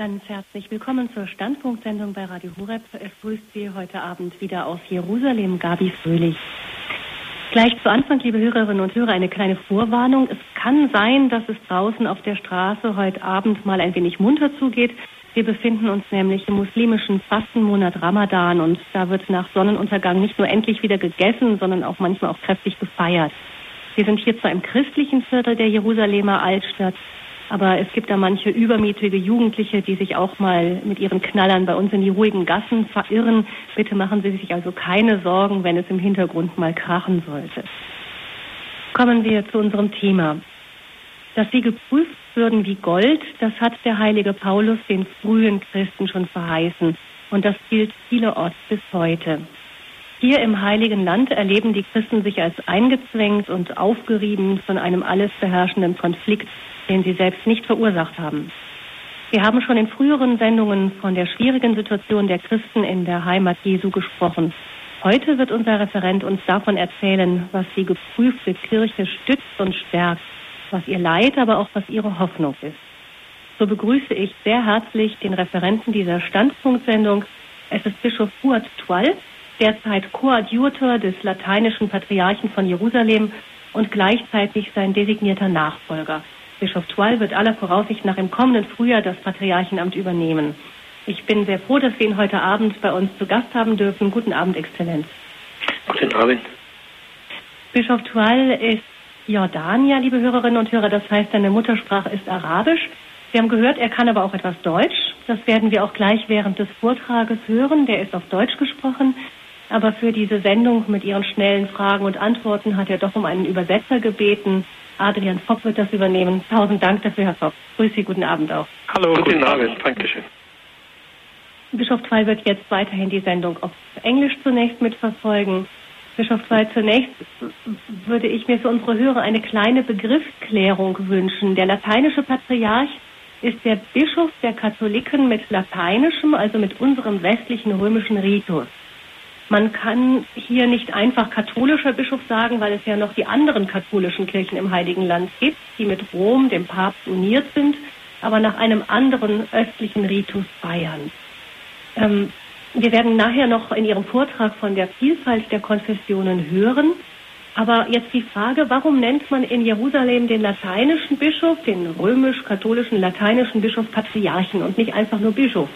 Ganz herzlich willkommen zur Standpunktsendung bei Radio Horeb. Es grüßt Sie heute Abend wieder aus Jerusalem, Gabi Fröhlich. Gleich zu Anfang, liebe Hörerinnen und Hörer, eine kleine Vorwarnung. Es kann sein, dass es draußen auf der Straße heute Abend mal ein wenig munter zugeht. Wir befinden uns nämlich im muslimischen Fastenmonat Ramadan und da wird nach Sonnenuntergang nicht nur endlich wieder gegessen, sondern auch manchmal auch kräftig gefeiert. Wir sind hier zwar im christlichen Viertel der Jerusalemer Altstadt, aber es gibt da manche übermütige Jugendliche, die sich auch mal mit ihren Knallern bei uns in die ruhigen Gassen verirren. Bitte machen Sie sich also keine Sorgen, wenn es im Hintergrund mal krachen sollte. Kommen wir zu unserem Thema. Dass sie geprüft würden wie Gold, das hat der heilige Paulus den frühen Christen schon verheißen. Und das gilt vielerorts bis heute. Hier im Heiligen Land erleben die Christen sich als eingezwängt und aufgerieben von einem alles beherrschenden Konflikt den sie selbst nicht verursacht haben. Wir haben schon in früheren Sendungen von der schwierigen Situation der Christen in der Heimat Jesu gesprochen. Heute wird unser Referent uns davon erzählen, was die geprüfte Kirche stützt und stärkt, was ihr Leid, aber auch was ihre Hoffnung ist. So begrüße ich sehr herzlich den Referenten dieser Standpunktsendung. Es ist Bischof Fuad Twal, derzeit Koadjutor des lateinischen Patriarchen von Jerusalem und gleichzeitig sein designierter Nachfolger. Bischof Twal wird aller Voraussicht nach im kommenden Frühjahr das Patriarchenamt übernehmen. Ich bin sehr froh, dass wir ihn heute Abend bei uns zu Gast haben dürfen. Guten Abend, Exzellenz. Guten Abend. Bischof Twal ist Jordanier, liebe Hörerinnen und Hörer. Das heißt, seine Muttersprache ist Arabisch. Wir haben gehört, er kann aber auch etwas Deutsch. Das werden wir auch gleich während des Vortrages hören. Der ist auf Deutsch gesprochen. Aber für diese Sendung mit ihren schnellen Fragen und Antworten hat er doch um einen Übersetzer gebeten. Adrian Fock wird das übernehmen. Tausend Dank dafür, Herr Fock. Grüße Sie, guten Abend auch. Hallo, guten, guten Abend, Dankeschön. Bischof Zwei wird jetzt weiterhin die Sendung auf Englisch zunächst mitverfolgen. Bischof Zwei, zunächst würde ich mir für unsere Hörer eine kleine Begriffsklärung wünschen. Der lateinische Patriarch ist der Bischof der Katholiken mit lateinischem, also mit unserem westlichen römischen Ritus. Man kann hier nicht einfach katholischer Bischof sagen, weil es ja noch die anderen katholischen Kirchen im Heiligen Land gibt, die mit Rom, dem Papst, uniert sind, aber nach einem anderen östlichen Ritus feiern. Ähm, wir werden nachher noch in Ihrem Vortrag von der Vielfalt der Konfessionen hören. Aber jetzt die Frage, warum nennt man in Jerusalem den lateinischen Bischof, den römisch-katholischen lateinischen Bischof Patriarchen und nicht einfach nur Bischof?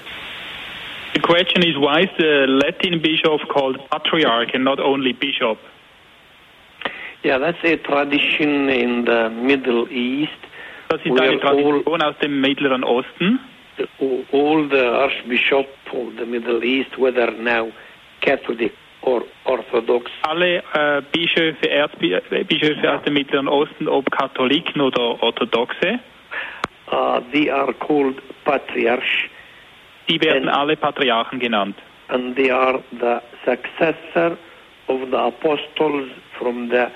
The question is why is the Latin bishop called patriarch and not only bishop? Yeah, that's a tradition in the Middle East. Das ist eine Tradition aus dem Mittleren Osten. All the archbishop of the Middle East, whether now Catholic or Orthodox. Alle äh, Bischöfe, Erzbischöfe aus dem Mittleren Osten, ob Katholiken oder Orthodoxe. Uh, they are called patriarchs. Die werden and, alle Patriarchen genannt. And they are the successor of the apostles from the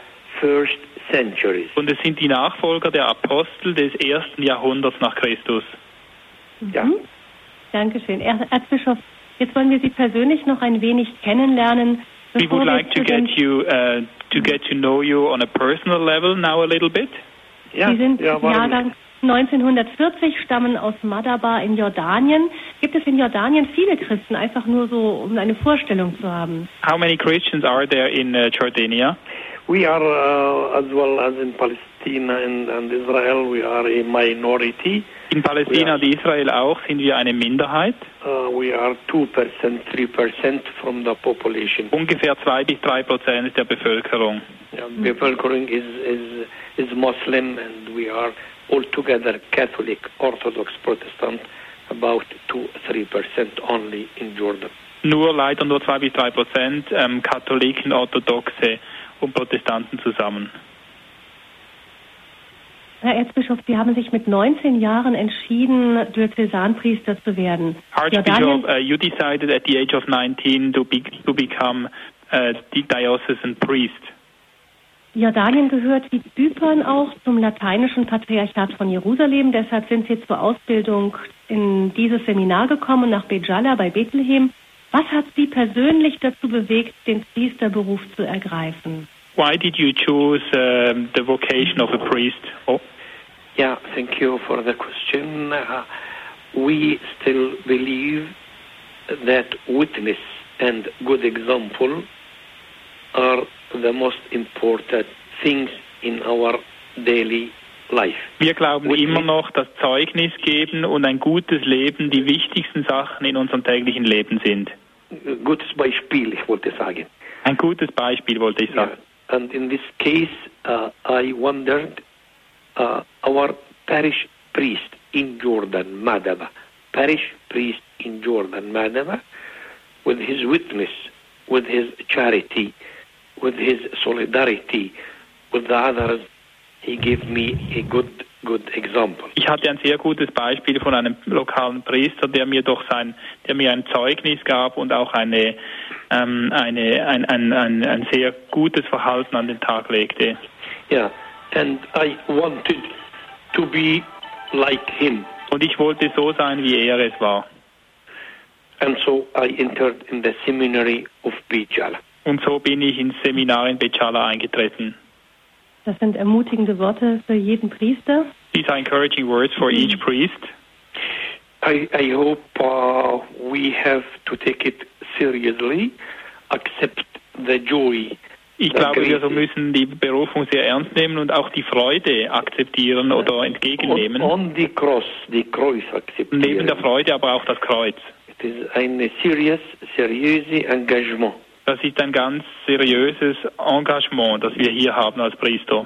first centuries. Und es sind die Nachfolger der Apostel des ersten Jahrhunderts nach Christus. Mhm. Ja. Dankeschön. Erzbischof, jetzt wollen wir Sie persönlich noch ein wenig kennenlernen. We would like to get you uh, to get to know you on a personal level now a little bit. Ja, Sie sind ja, Jahrgang 1940 stammen aus Madaba in Jordanien. Gibt es in Jordanien viele Christen, einfach nur so, um eine Vorstellung zu haben? How many Christians are there in uh, Jordania? We are, uh, as well as in Palestine and, and Israel, we are a minority. In Palästina und Israel auch sind wir eine Minderheit. Uh, we are 2%, 3% from the population. Ungefähr 2 bis 3 Prozent der Bevölkerung. Yeah, Bevölkerung is, is, is Muslim and we are altogether Catholic, Orthodox, Protestant, about 2-3% only in Jordan. Nur leider nur 2 bis 3 Prozent ähm, Katholiken, Orthodoxe und Protestanten zusammen. Herr Erzbischof, Sie haben sich mit 19 Jahren entschieden, Diözesanpriester zu werden. Archbishop, uh, you decided at the age of 19 to, be, to become uh, the diocesan priest. Jordanien gehört wie Zypern auch zum lateinischen Patriarchat von Jerusalem. Deshalb sind Sie zur Ausbildung in dieses Seminar gekommen, nach Bejala bei Bethlehem. Was hat Sie persönlich dazu bewegt, den Priesterberuf zu ergreifen? Why did you choose uh, the vocation of a priest? Oh. Yeah, thank you for the question. Uh, we still believe that witness and good example are the most important things in our daily life. Wir glauben Witness- immer noch, dass Zeugnis geben und ein gutes Leben die wichtigsten Sachen in unserem täglichen Leben sind. Gutes Beispiel, ich wollte sagen. Ein gutes Beispiel wollte ich sagen. And in this case, uh, I wondered, uh, our parish priest in Jordan, Madaba, parish priest in Jordan, Madaba, with his witness, with his charity, with his solidarity with the others, he gave me a good, good example. Ich hatte ein sehr gutes Beispiel von einem lokalen Priester, der mir doch sein, der mir ein Zeugnis gab und auch eine, ähm, eine, ein, ein, ein, ein sehr gutes Verhalten an den Tag legte. Yeah, and I wanted to be like him. Und ich wollte so sein, wie er es war. And so I entered in the seminary of Bijala. Und so bin ich ins Seminar in Bechala eingetreten. Das sind ermutigende Worte für jeden Priester. These are encouraging words for each priest. I, I hope uh, we have to take it seriously, accept the joy. Ich glaube, wir so müssen die Berufung sehr ernst nehmen und auch die Freude akzeptieren oder on, entgegennehmen. on the cross, the Kreuz Neben der akzeptieren. Freude aber auch das Kreuz. It is ein serious, seriöse Engagement. Das ist ein ganz seriöses Engagement, das wir hier haben als Priester.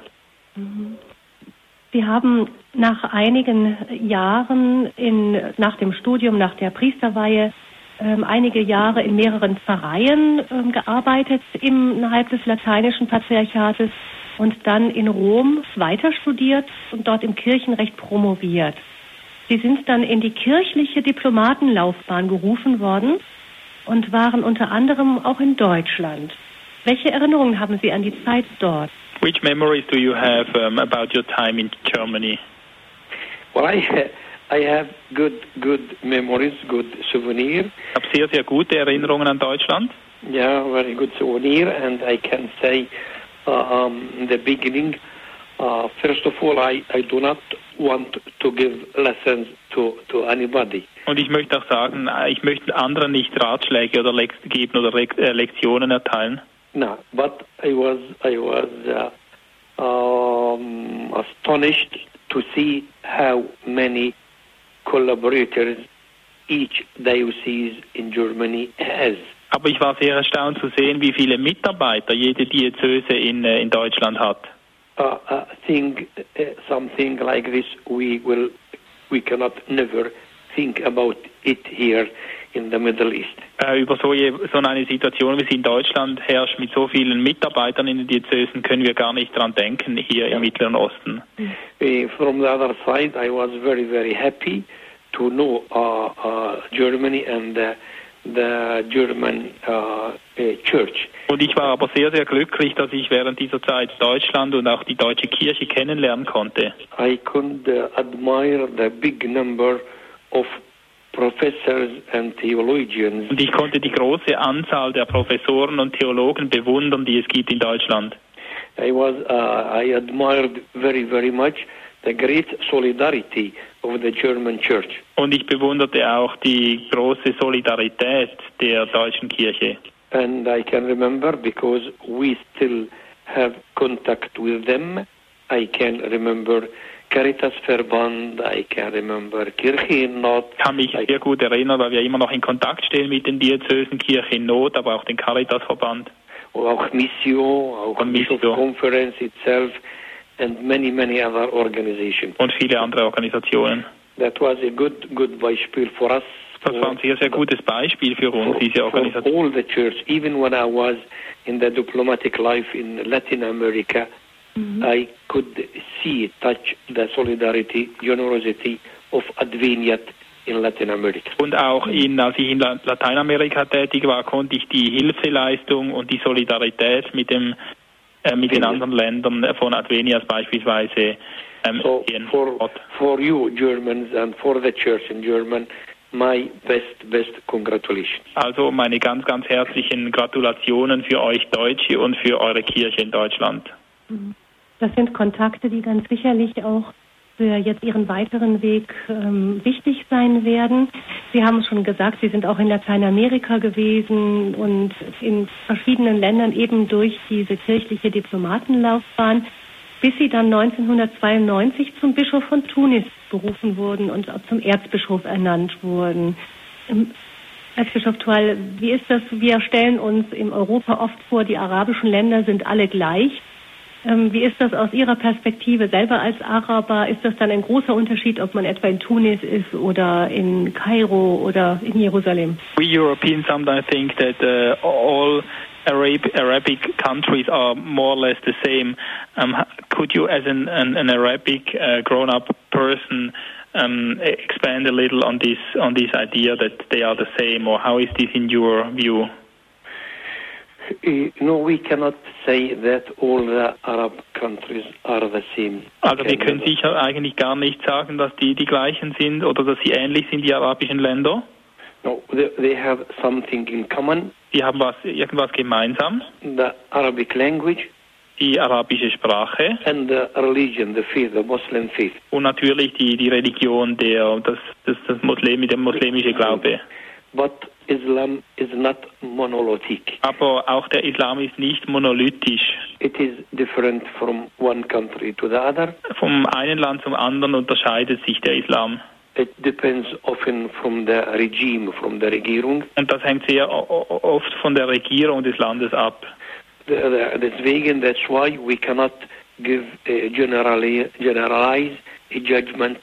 Sie haben nach einigen Jahren in, nach dem Studium, nach der Priesterweihe, ähm, einige Jahre in mehreren Pfarreien ähm, gearbeitet innerhalb des lateinischen Patriarchates und dann in Rom weiter studiert und dort im Kirchenrecht promoviert. Sie sind dann in die kirchliche Diplomatenlaufbahn gerufen worden und waren unter anderem auch in Deutschland. Welche Erinnerungen haben Sie an die Zeit dort? Which memories do you have um, about your time in Germany? Well, I, ha- I have good, good memories, good souvenir. Ich habe sehr, sehr gute Erinnerungen an Deutschland. Yeah, very good souvenir, and I can say uh, um, in the beginning, uh, first of all, I, I do not want to give lessons to, to anybody. Und ich möchte auch sagen, äh, ich möchte anderen nicht Ratschläge oder Lek geben oder Lek äh, Lektionen erteilen. No, but I was I was uh, um, astonished to see how many collaborators each diocese in Germany has. Aber ich war sehr erstaunt zu sehen, wie viele Mitarbeiter jede Diözese in, äh, in Deutschland hat. Uh, uh, think uh, something like this, we will we cannot never think about it here in the Middle East. Äh, über so, so eine Situation, wie sie in Deutschland herrscht, mit so vielen Mitarbeitern in den Diözesen, können wir gar nicht dran denken hier Ja. im Mittleren Osten. Uh, from the other side, I was very, very happy to know uh, uh, Germany and the German uh, church. Und ich war aber sehr, sehr glücklich, dass ich während dieser Zeit Deutschland und auch die deutsche Kirche kennenlernen konnte. I could uh, admire the big number of professors and theologians Und ich konnte die große Anzahl der Professoren und Theologen bewundern, die es gibt in Deutschland. I was uh, I admired very very much the great solidarity of the German church. Und ich bewunderte auch die große Solidarität der deutschen Kirche. And I can remember because we still have contact with them. I can remember Caritas Verband, I can remember Kirche in Not. Ich kann mich sehr gut erinnern, weil wir immer noch in Kontakt stehen mit den Diözesen Kirche in Not, aber auch den Caritasverband. auch Missio, auch Und Bishop Missio. Conference itself, and many, many other organizations. und viele andere Organisationen. That was a good, good Beispiel for us. Das war ein sehr, sehr gutes Beispiel für uns, for, diese Organisation. all the church. Even when I was in the diplomatic life in Latin America, I could see, touch the solidarity, generosity of Adveniat in Latin America. Und auch in, als ich in La- Lateinamerika tätig war, konnte ich die Hilfeleistung und die Solidarität mit dem äh, mit den anderen Ländern von Advenias beispielsweise ähm, So for for you Germans and for the church in German, my best best congratulations. Also meine ganz, ganz herzlichen Gratulationen für euch Deutsche und für eure Kirche in Deutschland. Das sind Kontakte, die ganz sicherlich auch für jetzt Ihren weiteren Weg ähm, wichtig sein werden. Sie haben es schon gesagt, Sie sind auch in Lateinamerika gewesen und in verschiedenen Ländern eben durch diese kirchliche Diplomatenlaufbahn, bis Sie dann 1992 zum Bischof von Tunis berufen wurden und auch zum Erzbischof ernannt wurden. Ähm, Erzbischof Tual, wie ist das? Wir stellen uns in Europa oft vor, die arabischen Länder sind alle gleich. Ähm, wie ist das aus Ihrer Perspektive selber als Araber? Ist das dann ein großer Unterschied, ob man etwa in Tunis ist oder in Kairo oder in Jerusalem? We Europeans sometimes think that uh, all Arab, Arabic countries are more or less the same. Um, could you, as an, an, an Arabic uh, grown-up person, um, expand a little on this on this idea that they are the same, or how is this in your view? Also wir können sicher eigentlich gar nicht sagen, dass die die gleichen sind oder dass sie ähnlich sind die arabischen Länder. No, they, they have something in common. Die haben was irgendwas gemeinsam. The Arabic language. Die arabische Sprache. And the religion, the faith, the Muslim faith. Und natürlich die die Religion, der das das, das Muslim, der muslimische Glaube. But Islam is not monolithic. Aber auch der Islam ist nicht monolithisch. It is different from one country to the other. Vom einen Land zum anderen unterscheidet sich der Islam. It depends often from the regime, from the Regierung. Und das hängt sehr oft von der Regierung des Landes ab. Deswegen, that's why we cannot give a generally, generalize a judgment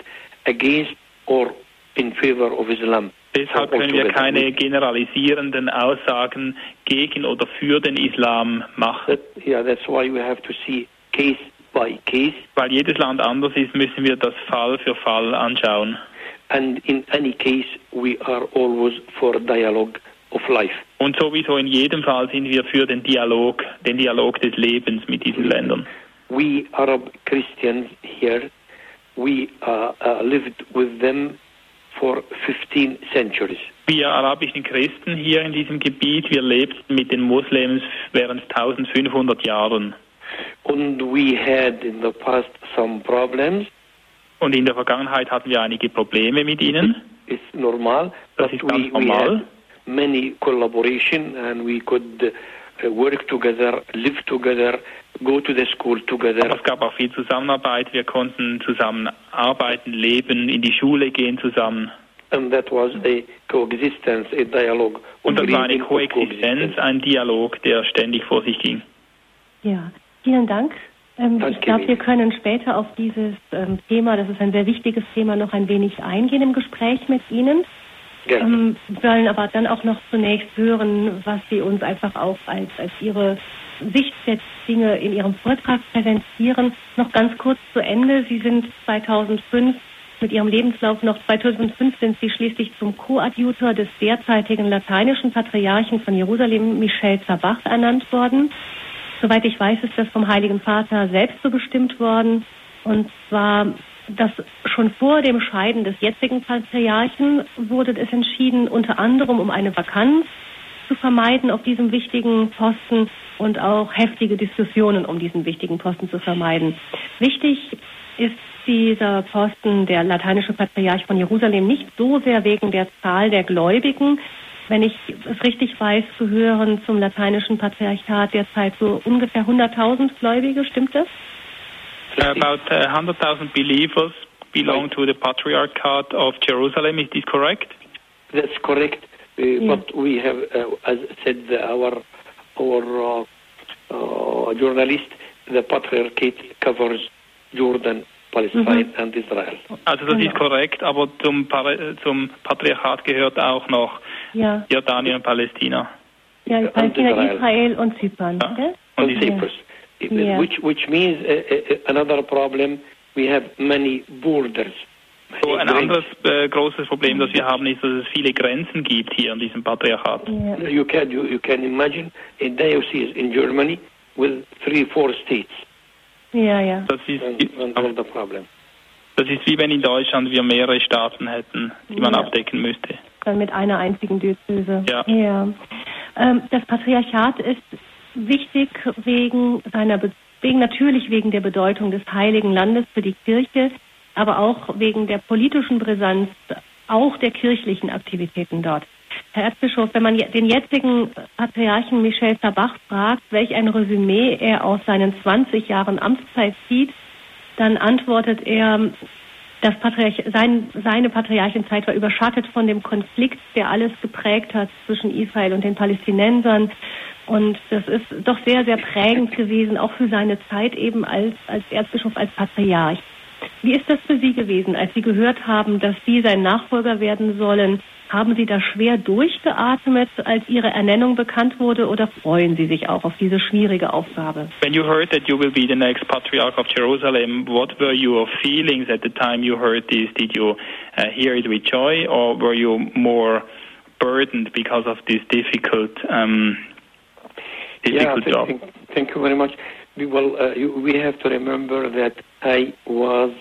against or in favor of Islam. Deshalb können wir keine generalisierenden Aussagen gegen oder für den Islam machen. That, yeah, that's why we have to see case by case. Weil jedes Land anders ist, müssen wir das Fall für Fall anschauen. And in any case, we are always for dialogue of life. Und sowieso in jedem Fall sind wir für den Dialog, den Dialog des Lebens mit diesen Ländern. We Arab Christians here, we uh, uh, lived with them for 15 centuries. Wir arabischen Christen hier in diesem Gebiet, wir lebten mit den Muslims während 1500 Jahren. And we had in the past some problems. Und in der Vergangenheit hatten wir einige Probleme mit ihnen. It's normal. Das ist ganz normal. many collaboration and we could uh, work together, live together, go to the school together. Es gab auch viel Zusammenarbeit. Wir konnten zusammen arbeiten, leben, in die Schule gehen zusammen. And that was a coexistence, a dialogue. Und das war eine Koexistenz, ein Dialog, der ständig vor sich ging. Ja, vielen Dank. Ähm, ich glaube, wir können später auf dieses ähm, Thema, das ist ein sehr wichtiges Thema, noch ein wenig eingehen im Gespräch mit Ihnen. Gerne. Ähm, wollen aber dann auch noch zunächst hören, was Sie uns einfach auch als, als Ihre Sicht der Dinge in Ihrem Vortrag präsentieren. Noch ganz kurz zu Ende. Sie sind 2005 mit Ihrem Lebenslauf noch 2005 sind Sie schließlich zum Koadjutor des derzeitigen lateinischen Patriarchen von Jerusalem, Michel Zabach, ernannt worden. Soweit ich weiß, ist das vom Heiligen Vater selbst so bestimmt worden. Und zwar, dass schon vor dem Scheiden des jetzigen Patriarchen wurde es entschieden, unter anderem um eine Vakanz zu vermeiden auf diesem wichtigen Posten und auch heftige Diskussionen um diesen wichtigen Posten zu vermeiden. Wichtig ist dieser Posten, der lateinische Patriarch von Jerusalem, nicht so sehr wegen der Zahl der Gläubigen, wenn ich es richtig weiß, gehören zum lateinischen Patriarchat derzeit so ungefähr 100.000 Gläubige, stimmt das? About uh, 100,000 believers belong to the Patriarchate of Jerusalem. Is this correct? That's correct. Uh, yeah. But we have, uh, as said our our uh, journalist, the Patriarchate covers Jordan, Palästina mhm. und Israel. Also das ist korrekt, aber zum, zum Patriarchat gehört auch noch ja. Jordanien und Palästina. Ja, Palästina, Israel. Israel und Zypern. Ja. Und Cyprus. Yeah. Which, which means uh, another problem, we have many borders. So ein anderes äh, großes Problem, das wir haben, ist, dass es viele Grenzen gibt hier in diesem Patriarchat. Yeah. You can you, you can imagine a diocese in Germany with three four states. Ja, ja. Das ist, and, and the problem. Das ist wie wenn in Deutschland wir mehrere Staaten hätten, die man abdecken müsste. Dann mit einer einzigen Diözese. Ja. ja. Ähm, das Patriarchat ist wichtig wegen seiner, wegen natürlich wegen der Bedeutung des Heiligen Landes für die Kirche, aber auch wegen der politischen Brisanz, auch der kirchlichen Aktivitäten dort. Herr Erzbischof, wenn man den jetzigen Patriarchen Michel Sabach fragt, welch ein Resümee er aus seinen 20 Jahren Amtszeit zieht, dann antwortet er, das Patriarch, sein, seine Patriarchenzeit war überschattet von dem Konflikt, der alles geprägt hat zwischen Israel und den Palästinensern. Und das ist doch sehr, sehr prägend gewesen, auch für seine Zeit eben als, als Erzbischof, als Patriarch. Wie ist das für Sie gewesen, als Sie gehört haben, dass Sie sein Nachfolger werden sollen? Haben Sie da schwer durchgeatmet, als Ihre Ernennung bekannt wurde, oder freuen Sie sich auch auf diese schwierige Aufgabe? When you heard that you will be the next Patriarch of Jerusalem, what were your feelings at the time you heard this? Did you uh, hear it with joy, or were you more burdened because of this difficult, um, difficult yeah, job? Thank, thank you very much. Well, uh, we have to remember that I was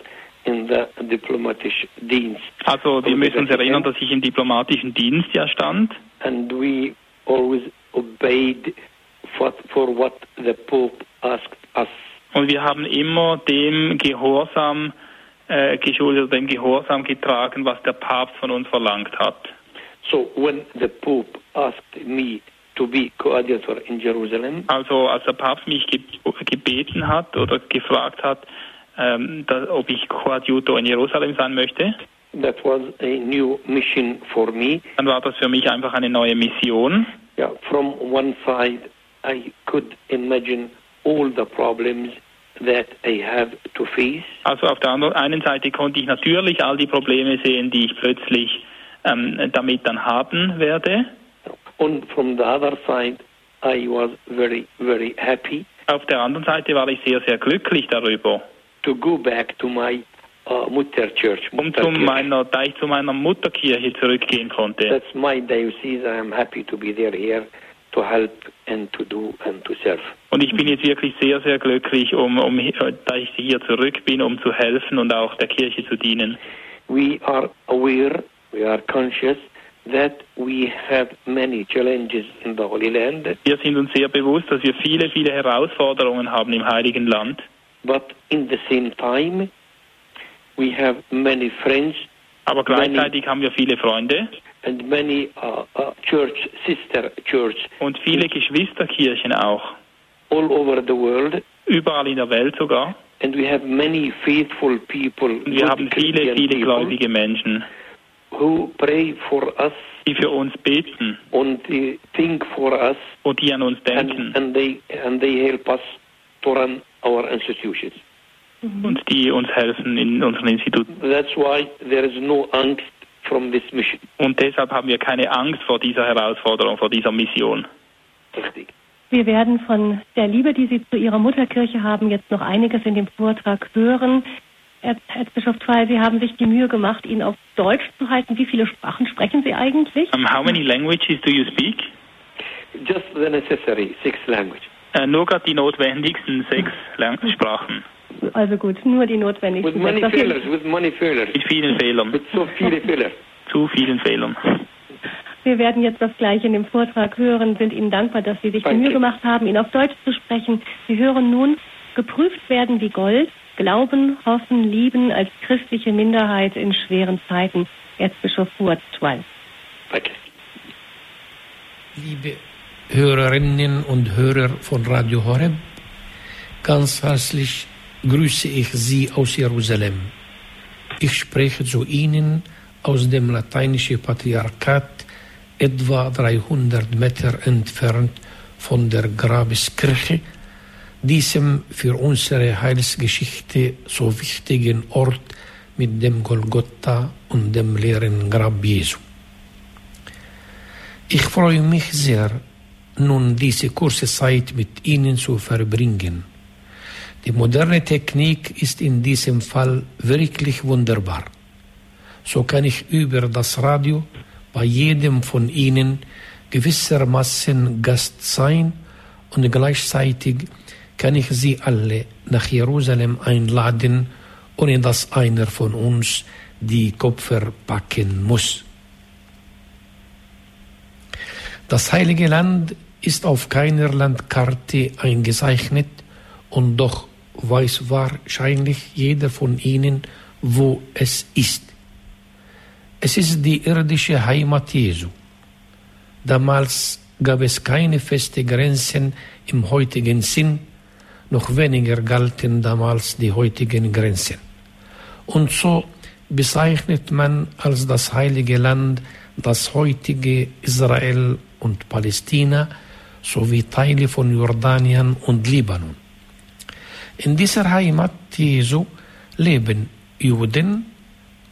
in the diplomatic Dienst. Also wir müssen uns erinnern, dass ich im diplomatischen Dienst ja stand. And we always obeyed for, for what the Pope asked us. Und wir haben immer dem Gehorsam äh, geschuldet, dem Gehorsam getragen, was der Papst von uns verlangt hat. So when the Pope asked me to be coadjutor in Jerusalem, Also als der Papst mich ge gebeten hat oder gefragt hat, ähm, da, ob ich Koadjutor in Jerusalem sein möchte, that was a new mission for me. dann war das für mich einfach eine neue Mission. Yeah, from one side, I could imagine all the problems that I have to face. Also auf der einen Seite konnte ich natürlich all die Probleme sehen, die ich plötzlich ähm, damit dann haben werde. And from the other side, I was very, very happy Auf der anderen Seite war ich sehr, sehr glücklich darüber. To go back to my uh, Mutter Church. Mutter zu Kirche. meiner, da ich zu meiner Mutterkirche zurückgehen konnte. That's my diocese. I am happy to be there here to help and to do and to serve. Und ich bin jetzt wirklich sehr, sehr glücklich, um, um, da ich hier zurück bin, um zu helfen und auch der Kirche zu dienen. We are aware, we are conscious that we have many challenges in the Holy Land, Wir sind uns sehr bewusst, dass wir viele, viele Herausforderungen haben im Heiligen Land. But in the same time, we have many friends Aber gleichzeitig haben wir viele Freunde and many uh, uh, church, sister church, und viele Geschwisterkirchen auch. all over the world. Überall in der Welt sogar. And we have many faithful people, Und wir haben viele, viele gläubige Menschen, who pray for us die für uns beten and uh, think for us, und die an uns and, denken and they and they help us to run our institutions. und die uns helfen in unseren Instituten. That's why there is no angst from this mission. Und deshalb haben wir keine Angst vor dieser Herausforderung, vor dieser Mission. Richtig. Wir werden von der Liebe, die Sie zu Ihrer Mutterkirche haben, jetzt noch einiges in dem Vortrag hören. Erz- Erzbischof Zweil, Sie haben sich die Mühe gemacht, ihn auf Deutsch zu halten. Wie viele Sprachen sprechen Sie eigentlich? Um, how many languages do you speak? Just the necessary six language. Äh, nur gerade die notwendigsten sechs Sprachen. Also gut, nur die notwendigsten. With many sechs. Failures, with many failures, Mit vielen Fehlern. with so viele Fehler. Zu vielen Fehlern. Wir werden jetzt das gleiche in dem Vortrag hören, sind Ihnen dankbar, dass Sie sich die. Mühe gemacht haben, ihn auf Deutsch zu sprechen. Sie hören nun, geprüft werden wie Gold, glauben, hoffen, lieben als christliche Minderheit in schweren Zeiten. Erzbischof Fuad Twal. Danke. Liebe Hörerinnen und Hörer von Radio Horeb, ganz herzlich grüße ich Sie aus Jerusalem. Ich spreche zu Ihnen aus dem lateinischen Patriarchat, etwa 300 Meter entfernt von der Grabeskirche, diesem für unsere Heilsgeschichte so wichtigen Ort mit dem Golgotha und dem leeren Grab Jesu. Ich freue mich sehr, nun diese kurze Zeit mit Ihnen zu verbringen. Die moderne Technik ist in diesem Fall wirklich wunderbar. So kann ich über das Radio bei jedem von Ihnen gewissermaßen Gast sein und gleichzeitig kann ich Sie alle nach Jerusalem einladen, ohne dass einer von uns die Kopfer packen muss. Das heilige Land ist auf keiner Landkarte eingezeichnet und doch weiß wahrscheinlich jeder von Ihnen, wo es ist. Es ist die irdische Heimat Jesu. Damals gab es keine feste Grenzen im heutigen Sinn, noch weniger galten damals die heutigen Grenzen. Und so bezeichnet man als das heilige Land das heutige Israel und Palästina sowie Teile von Jordanien und Libanon. In dieser Heimat Jesu leben Juden,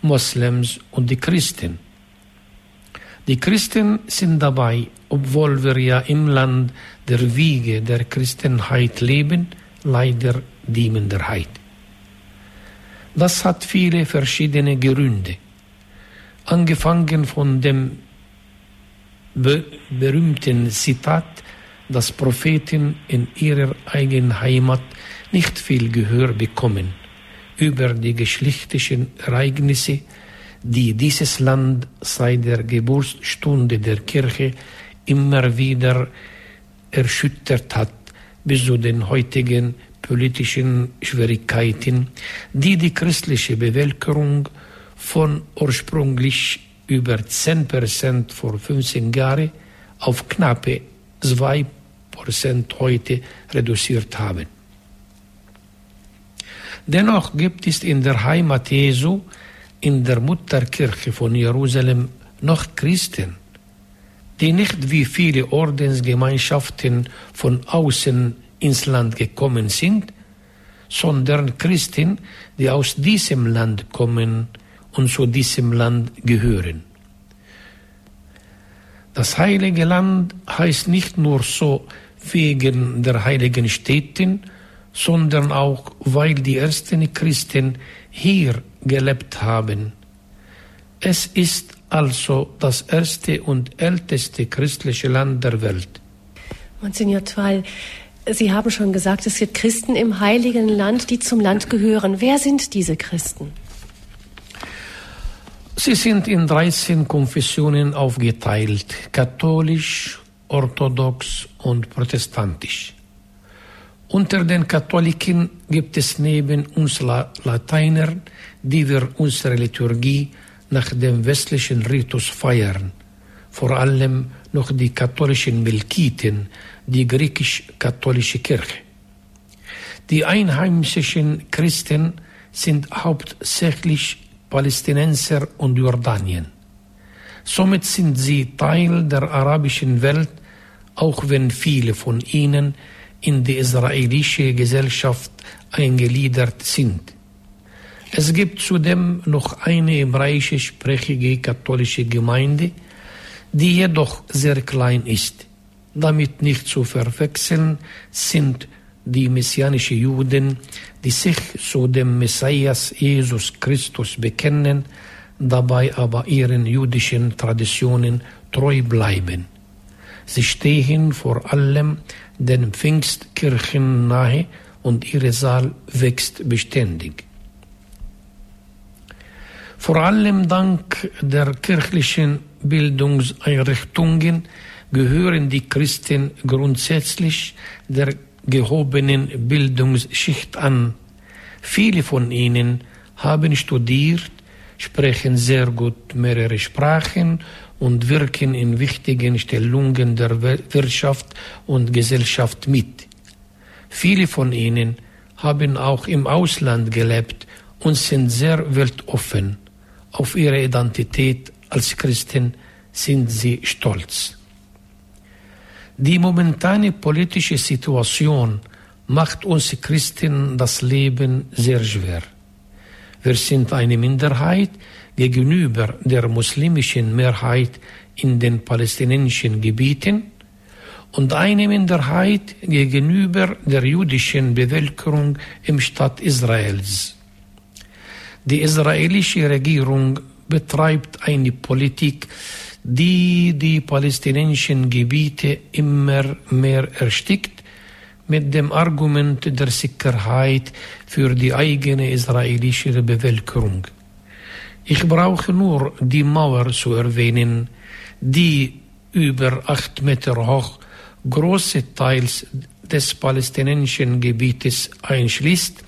Moslems und die Christen. Die Christen sind dabei, obwohl wir ja im Land der Wiege der Christenheit leben, leider die Minderheit. Das hat viele verschiedene Gründe. Angefangen von dem be berühmten Zitat, dass Propheten in ihrer eigenen Heimat nicht viel Gehör bekommen über die geschlechtlichen Ereignisse, die dieses Land seit der Geburtsstunde der Kirche immer wieder erschüttert hat, bis zu den heutigen politischen Schwierigkeiten, die die christliche Bevölkerung von ursprünglich über 10 Prozent vor 15 Jahren auf knappe 2 Prozent heute reduziert haben. Dennoch gibt es in der Heimat Jesu, in der Mutterkirche von Jerusalem, noch Christen, die nicht wie viele Ordensgemeinschaften von außen ins Land gekommen sind, sondern Christen, die aus diesem Land kommen und zu diesem Land gehören. Das heilige Land heißt nicht nur so wegen der heiligen Städten, sondern auch weil die ersten Christen hier gelebt haben. Es ist also das erste und älteste christliche Land der Welt. Monsignor Twal, Sie haben schon gesagt, es gibt Christen im heiligen Land, die zum Land gehören. Wer sind diese Christen? Sie sind in 13 Konfessionen aufgeteilt, katholisch, orthodox und protestantisch. Unter den Katholiken gibt es neben uns Lateinern, die wir unsere Liturgie nach dem westlichen Ritus feiern, vor allem noch die katholischen Melkiten, die griechisch-katholische Kirche. Die einheimischen Christen sind hauptsächlich Palästinenser und Jordanien. Somit sind sie Teil der arabischen Welt, auch wenn viele von ihnen in die israelische Gesellschaft eingegliedert sind. Es gibt zudem noch eine hebräische sprechige katholische Gemeinde, die jedoch sehr klein ist. Damit nicht zu verwechseln sind die messianischen Juden, die sich zu dem Messias Jesus Christus bekennen, dabei aber ihren jüdischen Traditionen treu bleiben. Sie stehen vor allem den Pfingstkirchen nahe und ihre Saal wächst beständig. Vor allem dank der kirchlichen Bildungseinrichtungen gehören die Christen grundsätzlich der gehobenen Bildungsschicht an. Viele von ihnen haben studiert, sprechen sehr gut mehrere Sprachen und wirken in wichtigen Stellungen der Wirtschaft und Gesellschaft mit. Viele von ihnen haben auch im Ausland gelebt und sind sehr weltoffen. Auf ihre Identität als Christen sind sie stolz. Die momentane politische Situation macht uns Christen das Leben sehr schwer. Wir sind eine Minderheit gegenüber der muslimischen Mehrheit in den palästinensischen Gebieten und eine Minderheit gegenüber der jüdischen Bevölkerung im Staat Israels. Die israelische Regierung betreibt eine Politik, die die palästinensischen Gebiete immer mehr erstickt, mit dem Argument der Sicherheit für die eigene israelische Bevölkerung. Ich brauche nur die Mauer zu erwähnen, die über acht Meter hoch große Teils des palästinensischen Gebietes einschließt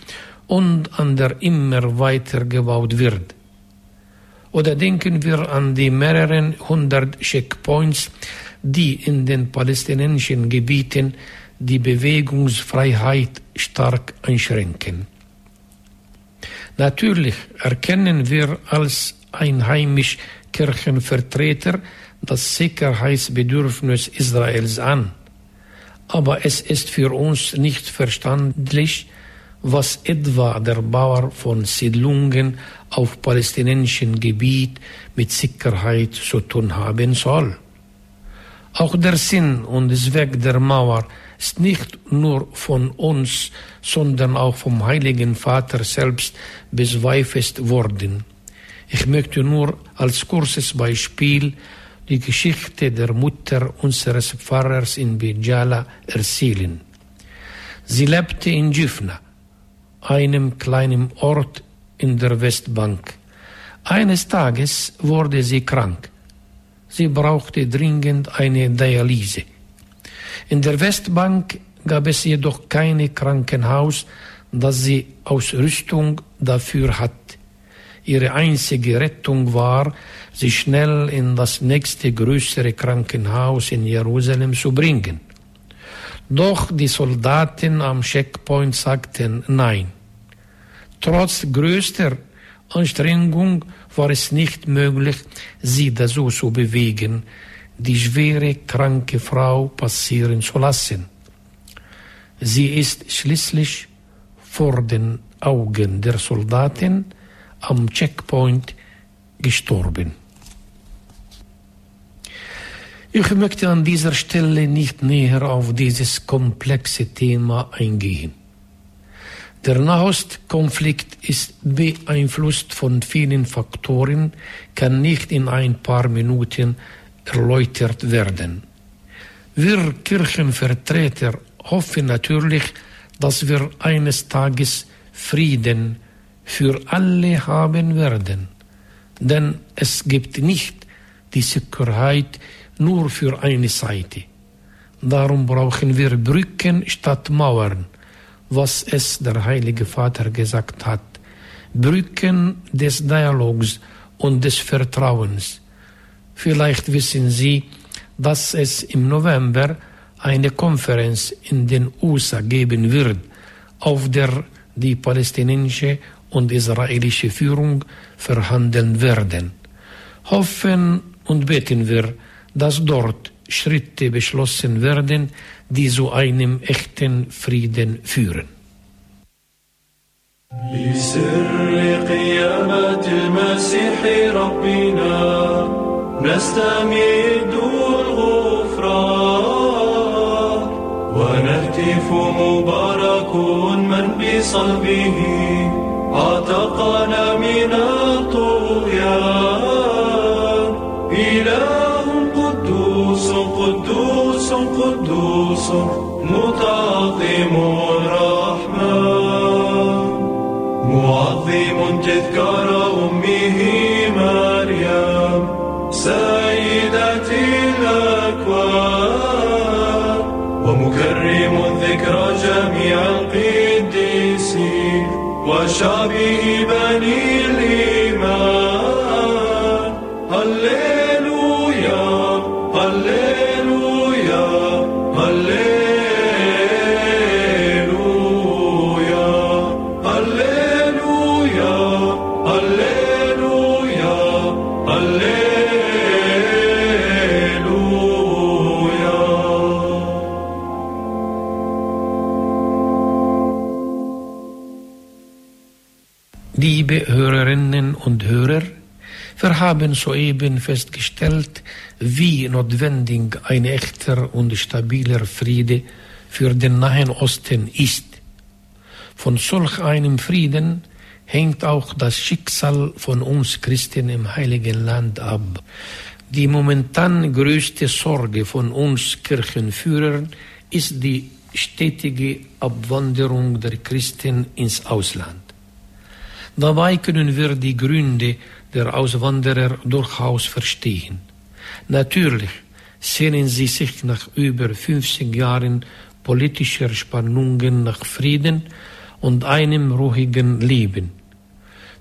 und an der immer weiter gebaut wird. Oder denken wir an die mehreren hundert Checkpoints, die in den palästinensischen Gebieten die Bewegungsfreiheit stark einschränken. Natürlich erkennen wir als einheimisch Kirchenvertreter das Sicherheitsbedürfnis Israels an. Aber es ist für uns nicht verständlich, was etwa der Bauer von Siedlungen auf palästinensischem Gebiet mit Sicherheit zu tun haben soll. Auch der Sinn und Zweck der Mauer ist nicht nur von uns, sondern auch vom Heiligen Vater selbst bezweifelt worden. Ich möchte nur als kurzes Beispiel die Geschichte der Mutter unseres Pfarrers in Bijala erzählen. Sie lebte in Jifna, einem kleinen Ort in der Westbank. Eines Tages wurde sie krank. Sie brauchte dringend eine Dialyse. In der Westbank gab es jedoch kein Krankenhaus, das sie Ausrüstung dafür hat. Ihre einzige Rettung war, sie schnell in das nächste größere Krankenhaus in Jerusalem zu bringen. Doch die Soldaten am Checkpoint sagten Nein. Trotz größter Anstrengung war es nicht möglich, sie dazu zu bewegen, die schwere kranke Frau passieren zu lassen. Sie ist schließlich vor den Augen der Soldaten am Checkpoint gestorben. Ich möchte an dieser Stelle nicht näher auf dieses komplexe Thema eingehen. Der Nahostkonflikt ist beeinflusst von vielen Faktoren, kann nicht in ein paar Minuten erläutert werden. Wir Kirchenvertreter hoffen natürlich, dass wir eines Tages Frieden für alle haben werden. Denn es gibt nicht die Sicherheit nur für eine Seite. Darum brauchen wir Brücken statt Mauern, was es der Heilige Vater gesagt hat. Brücken des Dialogs und des Vertrauens Vielleicht wissen Sie, dass es im November eine Konferenz in den USA geben wird, auf der die palästinensische und israelische Führung verhandeln werden. Hoffen und beten wir, dass dort Schritte beschlossen werden, die zu einem echten Frieden führen. لسر قيامة المسيح ربنا نستمد الغفران ونهتف مبارك من بصلبه عتقنا من الطغيان قدوس متعظم الرحمن معظم تذكار أمه مريم سيدة الأكوان ومكرم ذكرى جميع القديسين وشعبه بني Hörerinnen und Hörer, wir haben soeben festgestellt, wie notwendig ein echter und stabiler Friede für den Nahen Osten ist. Von solch einem Frieden hängt auch das Schicksal von uns Christen im Heiligen Land ab. Die momentan größte Sorge von uns Kirchenführern ist die stetige Abwanderung der Christen ins Ausland. Dabei können wir die Gründe der Auswanderer durchaus verstehen. Natürlich sehnen sie sich nach über 50 Jahren politischer Spannungen nach Frieden und einem ruhigen Leben.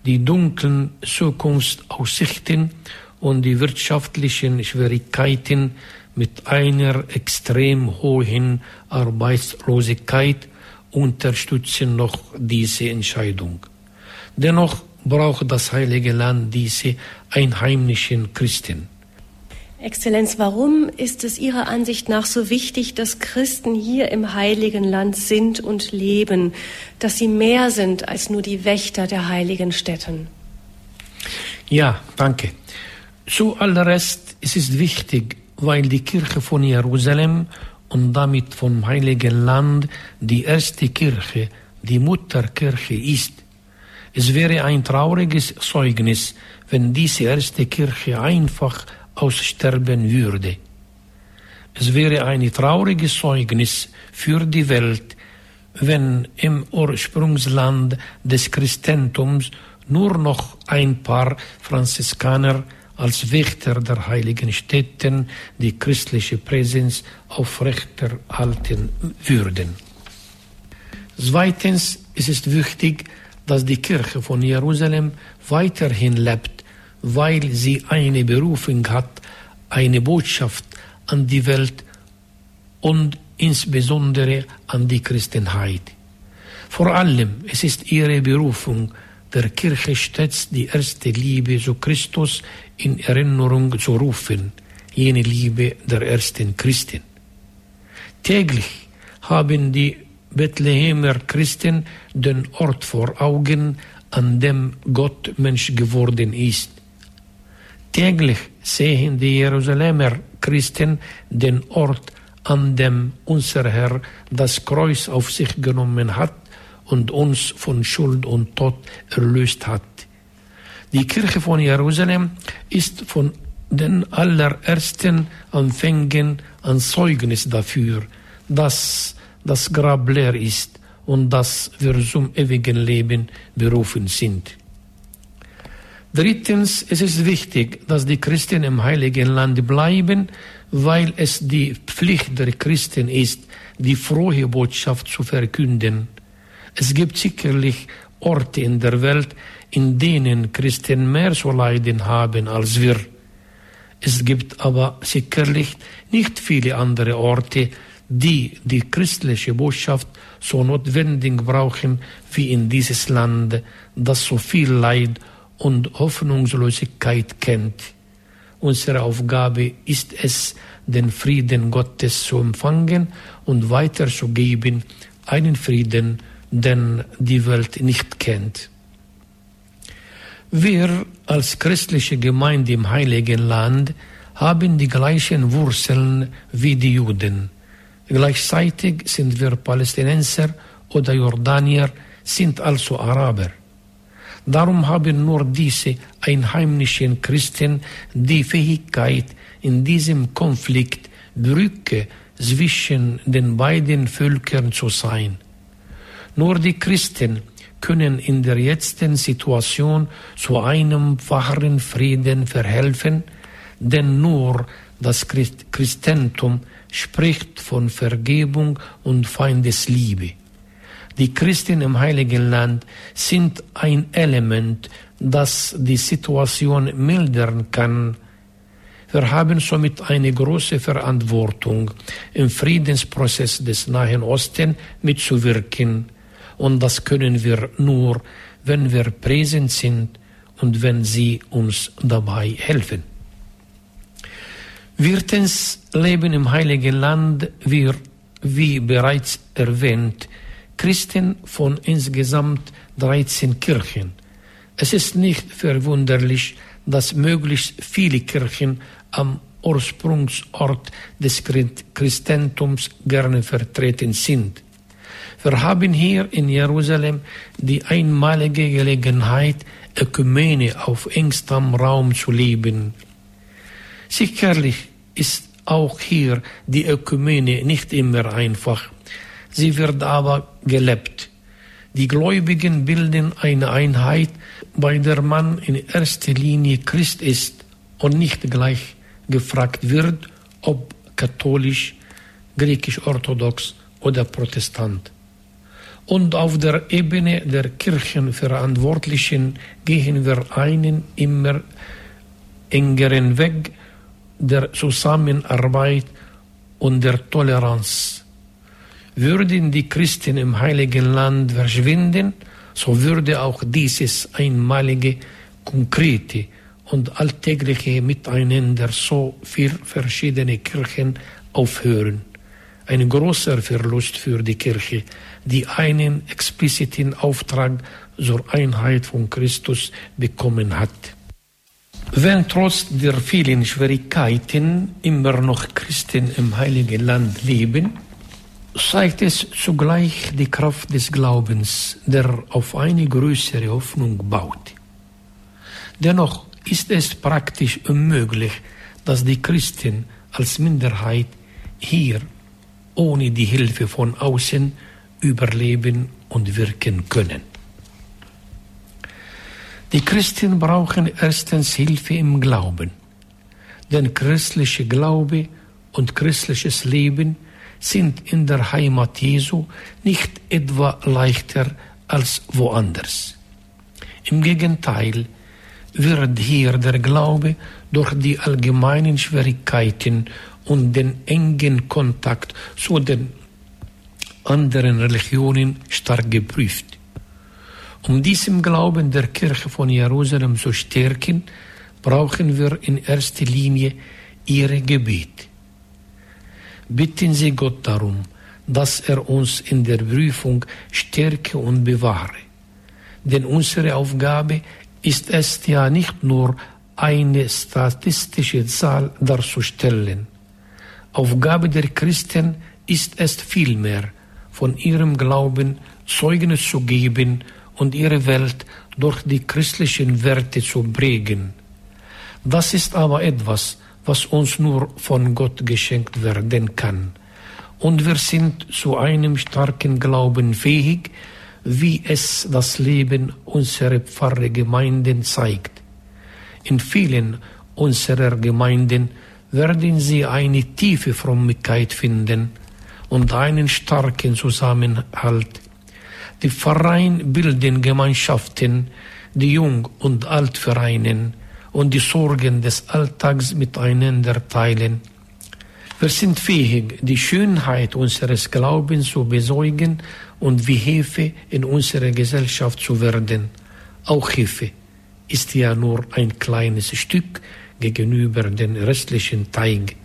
Die dunklen Zukunftsaussichten und die wirtschaftlichen Schwierigkeiten mit einer extrem hohen Arbeitslosigkeit unterstützen noch diese Entscheidung. Dennoch braucht das Heilige Land diese einheimischen Christen. Exzellenz, warum ist es Ihrer Ansicht nach so wichtig, dass Christen hier im Heiligen Land sind und leben, dass sie mehr sind als nur die Wächter der heiligen Stätten? Ja, danke. Zuallererst ist es wichtig, weil die Kirche von Jerusalem und damit vom Heiligen Land die erste Kirche, die Mutterkirche ist. Es wäre ein trauriges Zeugnis, wenn diese erste Kirche einfach aussterben würde. Es wäre ein trauriges Zeugnis für die Welt, wenn im Ursprungsland des Christentums nur noch ein paar Franziskaner als Wächter der heiligen Städten die christliche Präsenz aufrechterhalten würden. Zweitens ist es wichtig, dass die Kirche von Jerusalem weiterhin lebt, weil sie eine Berufung hat, eine Botschaft an die Welt und insbesondere an die Christenheit. Vor allem es ist ihre Berufung, der Kirche stets die erste Liebe zu Christus in Erinnerung zu rufen, jene Liebe der ersten Christen. Täglich haben die Bethlehemer Christen den Ort vor Augen, an dem Gott Mensch geworden ist. Täglich sehen die Jerusalemer Christen den Ort, an dem unser Herr das Kreuz auf sich genommen hat und uns von Schuld und Tod erlöst hat. Die Kirche von Jerusalem ist von den allerersten Anfängen ein Zeugnis dafür, dass das Grab leer ist und dass wir zum ewigen Leben berufen sind. Drittens, es ist wichtig, dass die Christen im heiligen Land bleiben, weil es die Pflicht der Christen ist, die frohe Botschaft zu verkünden. Es gibt sicherlich Orte in der Welt, in denen Christen mehr zu leiden haben als wir. Es gibt aber sicherlich nicht viele andere Orte, die die christliche Botschaft so notwendig brauchen wie in dieses Land, das so viel Leid und Hoffnungslosigkeit kennt. Unsere Aufgabe ist es, den Frieden Gottes zu empfangen und weiterzugeben, einen Frieden, den die Welt nicht kennt. Wir als christliche Gemeinde im Heiligen Land haben die gleichen Wurzeln wie die Juden. Gleichzeitig sind wir Palästinenser oder Jordanier, sind also Araber. Darum haben nur diese einheimischen Christen die Fähigkeit, in diesem Konflikt Brücke zwischen den beiden Völkern zu sein. Nur die Christen können in der jetzigen Situation zu einem wahren Frieden verhelfen, denn nur das Christentum spricht von Vergebung und Feindesliebe. Die Christen im Heiligen Land sind ein Element, das die Situation mildern kann. Wir haben somit eine große Verantwortung, im Friedensprozess des Nahen Osten mitzuwirken. Und das können wir nur, wenn wir präsent sind und wenn Sie uns dabei helfen. Viertens leben im Heiligen Land wir, wie bereits erwähnt, Christen von insgesamt 13 Kirchen. Es ist nicht verwunderlich, dass möglichst viele Kirchen am Ursprungsort des Christentums gerne vertreten sind. Wir haben hier in Jerusalem die einmalige Gelegenheit, Ökumene auf engstem Raum zu leben. Sicherlich ist auch hier die Ökumene nicht immer einfach. Sie wird aber gelebt. Die Gläubigen bilden eine Einheit, bei der man in erster Linie Christ ist und nicht gleich gefragt wird, ob katholisch, griechisch-orthodox oder protestant. Und auf der Ebene der Kirchenverantwortlichen gehen wir einen immer engeren Weg der Zusammenarbeit und der Toleranz. Würden die Christen im Heiligen Land verschwinden, so würde auch dieses einmalige, konkrete und alltägliche Miteinander so für verschiedene Kirchen aufhören. Ein großer Verlust für die Kirche, die einen expliziten Auftrag zur Einheit von Christus bekommen hat. Wenn trotz der vielen Schwierigkeiten immer noch Christen im Heiligen Land leben, zeigt es zugleich die Kraft des Glaubens, der auf eine größere Hoffnung baut. Dennoch ist es praktisch unmöglich, dass die Christen als Minderheit hier ohne die Hilfe von außen überleben und wirken können. Die Christen brauchen erstens Hilfe im Glauben, denn christlicher Glaube und christliches Leben sind in der Heimat Jesu nicht etwa leichter als woanders. Im Gegenteil wird hier der Glaube durch die allgemeinen Schwierigkeiten und den engen Kontakt zu den anderen Religionen stark geprüft. Um diesem Glauben der Kirche von Jerusalem zu stärken, brauchen wir in erster Linie ihre Gebet. Bitten Sie Gott darum, dass er uns in der Prüfung stärke und bewahre. Denn unsere Aufgabe ist es ja nicht nur eine statistische Zahl darzustellen. Aufgabe der Christen ist es vielmehr, von ihrem Glauben Zeugnis zu geben und ihre Welt durch die christlichen Werte zu prägen. Das ist aber etwas, was uns nur von Gott geschenkt werden kann. Und wir sind zu einem starken Glauben fähig, wie es das Leben unserer Pfarrgemeinden zeigt. In vielen unserer Gemeinden werden Sie eine tiefe Frömmigkeit finden und einen starken Zusammenhalt. Die Pfarreien bilden Gemeinschaften, die Jung- und Altvereinen und die Sorgen des Alltags miteinander teilen. Wir sind fähig, die Schönheit unseres Glaubens zu besäugen und wie Hefe in unserer Gesellschaft zu werden. Auch Hefe ist ja nur ein kleines Stück gegenüber den restlichen Teig.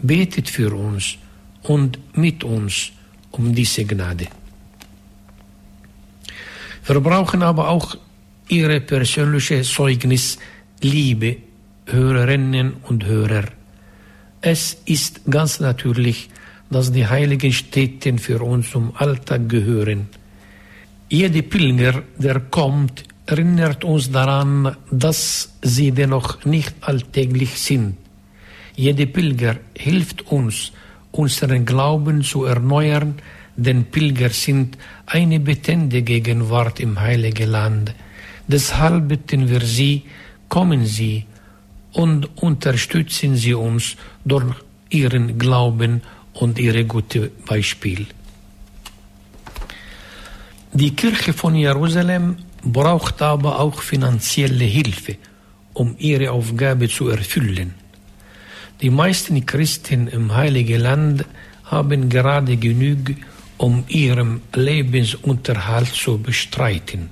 Betet für uns und mit uns um diese Gnade. Wir brauchen aber auch Ihre persönliche Zeugnis, liebe Hörerinnen und Hörer. Es ist ganz natürlich, dass die heiligen Städte für uns zum Alltag gehören. Jeder Pilger, der kommt, erinnert uns daran, dass sie dennoch nicht alltäglich sind. Jeder Pilger hilft uns, unseren Glauben zu erneuern, denn Pilger sind eine betende Gegenwart im Heiligen Land. Deshalb bitten wir Sie, kommen Sie und unterstützen Sie uns durch Ihren Glauben und Ihre gute Beispiel. Die Kirche von Jerusalem braucht aber auch finanzielle Hilfe, um ihre Aufgabe zu erfüllen. Die meisten Christen im Heiligen Land haben gerade genug, um ihren Lebensunterhalt zu bestreiten.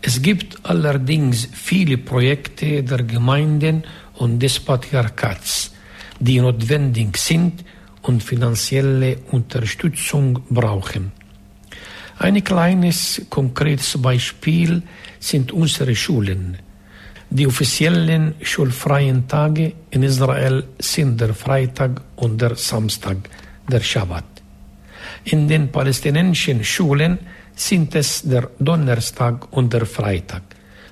Es gibt allerdings viele Projekte der Gemeinden und des Patriarchats, die notwendig sind und finanzielle Unterstützung brauchen. Ein kleines konkretes Beispiel sind unsere Schulen. Die offiziellen schulfreien Tage in Israel sind der Freitag und der Samstag, der Schabbat. In den palästinensischen Schulen sind es der Donnerstag und der Freitag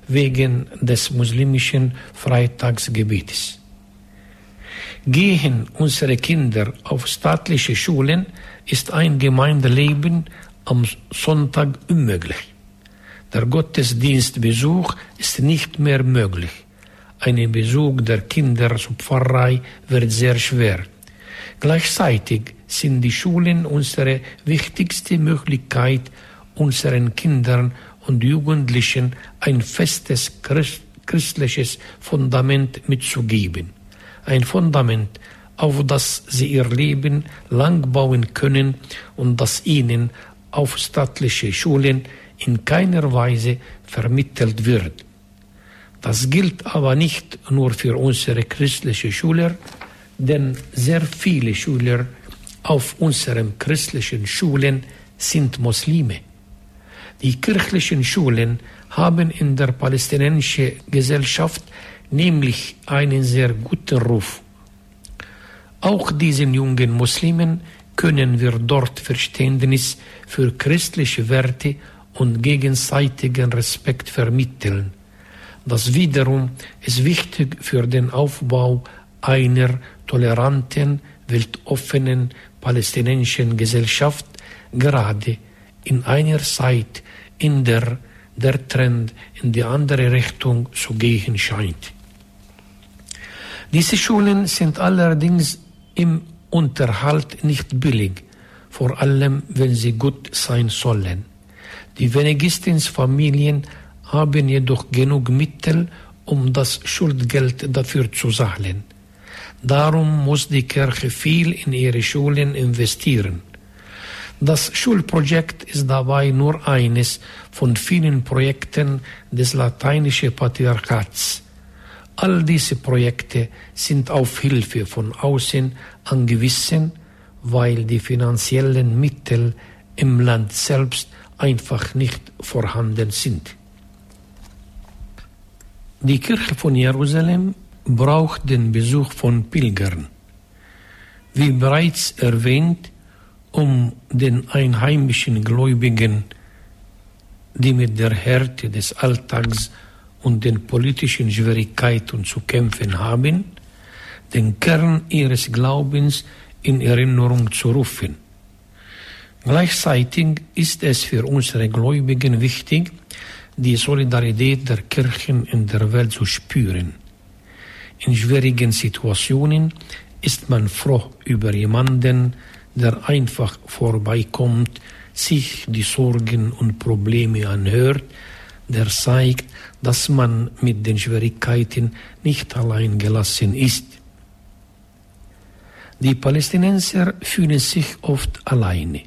wegen des muslimischen Freitagsgebetes. Gehen unsere Kinder auf staatliche Schulen, ist ein Gemeindeleben am Sonntag unmöglich. Der Gottesdienstbesuch ist nicht mehr möglich. Ein Besuch der Kinder zur Pfarrei wird sehr schwer. Gleichzeitig sind die Schulen unsere wichtigste Möglichkeit, unseren Kindern und Jugendlichen ein festes christliches Fundament mitzugeben. Ein Fundament, auf das sie ihr Leben lang bauen können und das ihnen auf staatliche Schulen in keiner Weise vermittelt wird. Das gilt aber nicht nur für unsere christlichen Schüler, denn sehr viele Schüler auf unseren christlichen Schulen sind Muslime. Die kirchlichen Schulen haben in der palästinensischen Gesellschaft nämlich einen sehr guten Ruf. Auch diesen jungen Muslimen können wir dort Verständnis für christliche Werte und gegenseitigen Respekt vermitteln. Das wiederum ist wichtig für den Aufbau einer toleranten, weltoffenen palästinensischen Gesellschaft, gerade in einer Zeit, in der der Trend in die andere Richtung zu gehen scheint. Diese Schulen sind allerdings im Unterhalt nicht billig, vor allem wenn sie gut sein sollen. Die wenigstens Familien haben jedoch genug Mittel, um das Schuldgeld dafür zu zahlen. Darum muss die Kirche viel in ihre Schulen investieren. Das Schulprojekt ist dabei nur eines von vielen Projekten des lateinischen Patriarchats. All diese Projekte sind auf Hilfe von außen angewiesen, weil die finanziellen Mittel im Land selbst einfach nicht vorhanden sind. Die Kirche von Jerusalem braucht den Besuch von Pilgern. Wie bereits erwähnt, um den einheimischen Gläubigen, die mit der Härte des Alltags und den politischen Schwierigkeiten zu kämpfen haben, den Kern ihres Glaubens in Erinnerung zu rufen. Gleichzeitig ist es für unsere Gläubigen wichtig, die Solidarität der Kirchen in der Welt zu spüren. In schwierigen Situationen ist man froh über jemanden, der einfach vorbeikommt, sich die Sorgen und Probleme anhört, der zeigt, dass man mit den Schwierigkeiten nicht allein gelassen ist. Die Palästinenser fühlen sich oft alleine.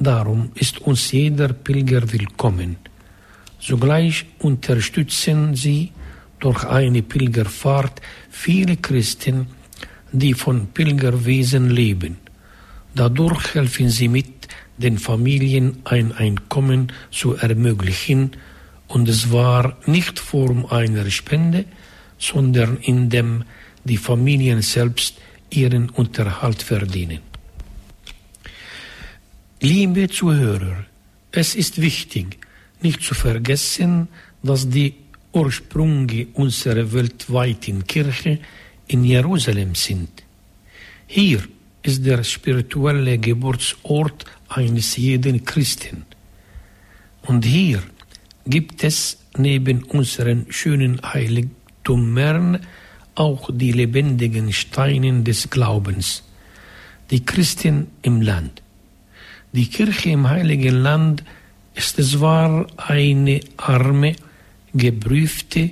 Darum ist uns jeder Pilger willkommen. Zugleich unterstützen sie durch eine Pilgerfahrt viele Christen, die von Pilgerwesen leben. Dadurch helfen sie mit, den Familien ein Einkommen zu ermöglichen, und es war nicht Form einer Spende, sondern indem die Familien selbst ihren Unterhalt verdienen. Liebe Zuhörer, es ist wichtig, nicht zu vergessen, dass die Ursprünge unserer weltweiten Kirche in Jerusalem sind. Hier ist der spirituelle Geburtsort eines jeden Christen. Und hier gibt es neben unseren schönen Heiligtümern auch die lebendigen Steine des Glaubens, die Christen im Land. Die Kirche im Heiligen Land ist zwar eine arme, geprüfte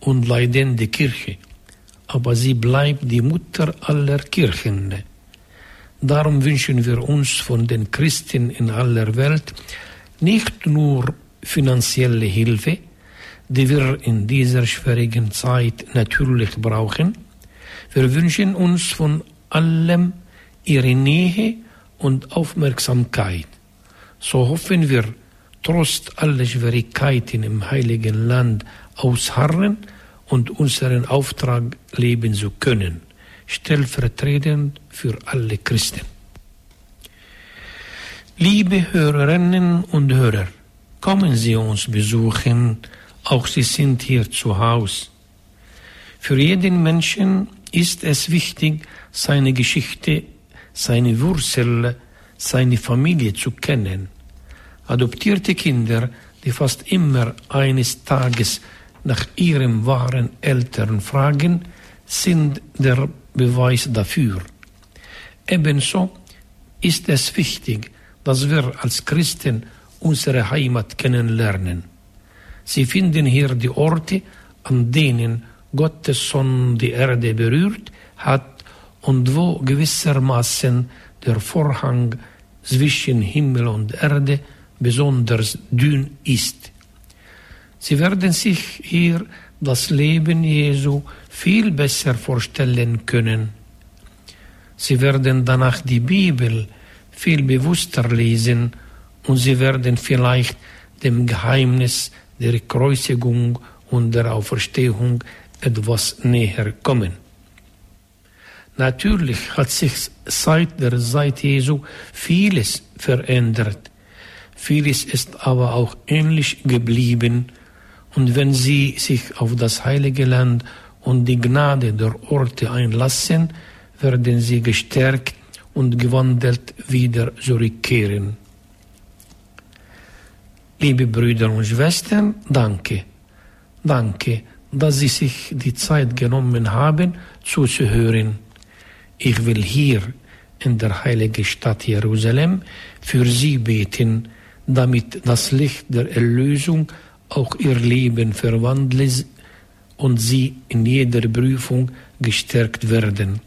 und leidende Kirche, aber sie bleibt die Mutter aller Kirchen. Darum wünschen wir uns von den Christen in aller Welt nicht nur finanzielle Hilfe, die wir in dieser schwierigen Zeit natürlich brauchen, wir wünschen uns von allem ihre Nähe und Aufmerksamkeit. So hoffen wir, trotz aller Schwierigkeiten im heiligen Land ausharren und unseren Auftrag leben zu können, stellvertretend für alle Christen. Liebe Hörerinnen und Hörer, kommen Sie uns besuchen, auch Sie sind hier zu Hause. Für jeden Menschen ist es wichtig, seine Geschichte seine Wurzel, seine Familie zu kennen. Adoptierte Kinder, die fast immer eines Tages nach ihrem wahren Eltern fragen, sind der Beweis dafür. Ebenso ist es wichtig, dass wir als Christen unsere Heimat kennenlernen. Sie finden hier die Orte, an denen Gottes Sohn die Erde berührt hat und wo gewissermaßen der Vorhang zwischen Himmel und Erde besonders dünn ist. Sie werden sich hier das Leben Jesu viel besser vorstellen können. Sie werden danach die Bibel viel bewusster lesen und sie werden vielleicht dem Geheimnis der Kreuzigung und der Auferstehung etwas näher kommen. Natürlich hat sich seit der Zeit Jesu vieles verändert. Vieles ist aber auch ähnlich geblieben. Und wenn Sie sich auf das heilige Land und die Gnade der Orte einlassen, werden Sie gestärkt und gewandelt wieder zurückkehren. Liebe Brüder und Schwestern, danke. Danke, dass Sie sich die Zeit genommen haben, zuzuhören. Ich will hier in der heiligen Stadt Jerusalem für Sie beten, damit das Licht der Erlösung auch Ihr Leben verwandelt und Sie in jeder Prüfung gestärkt werden.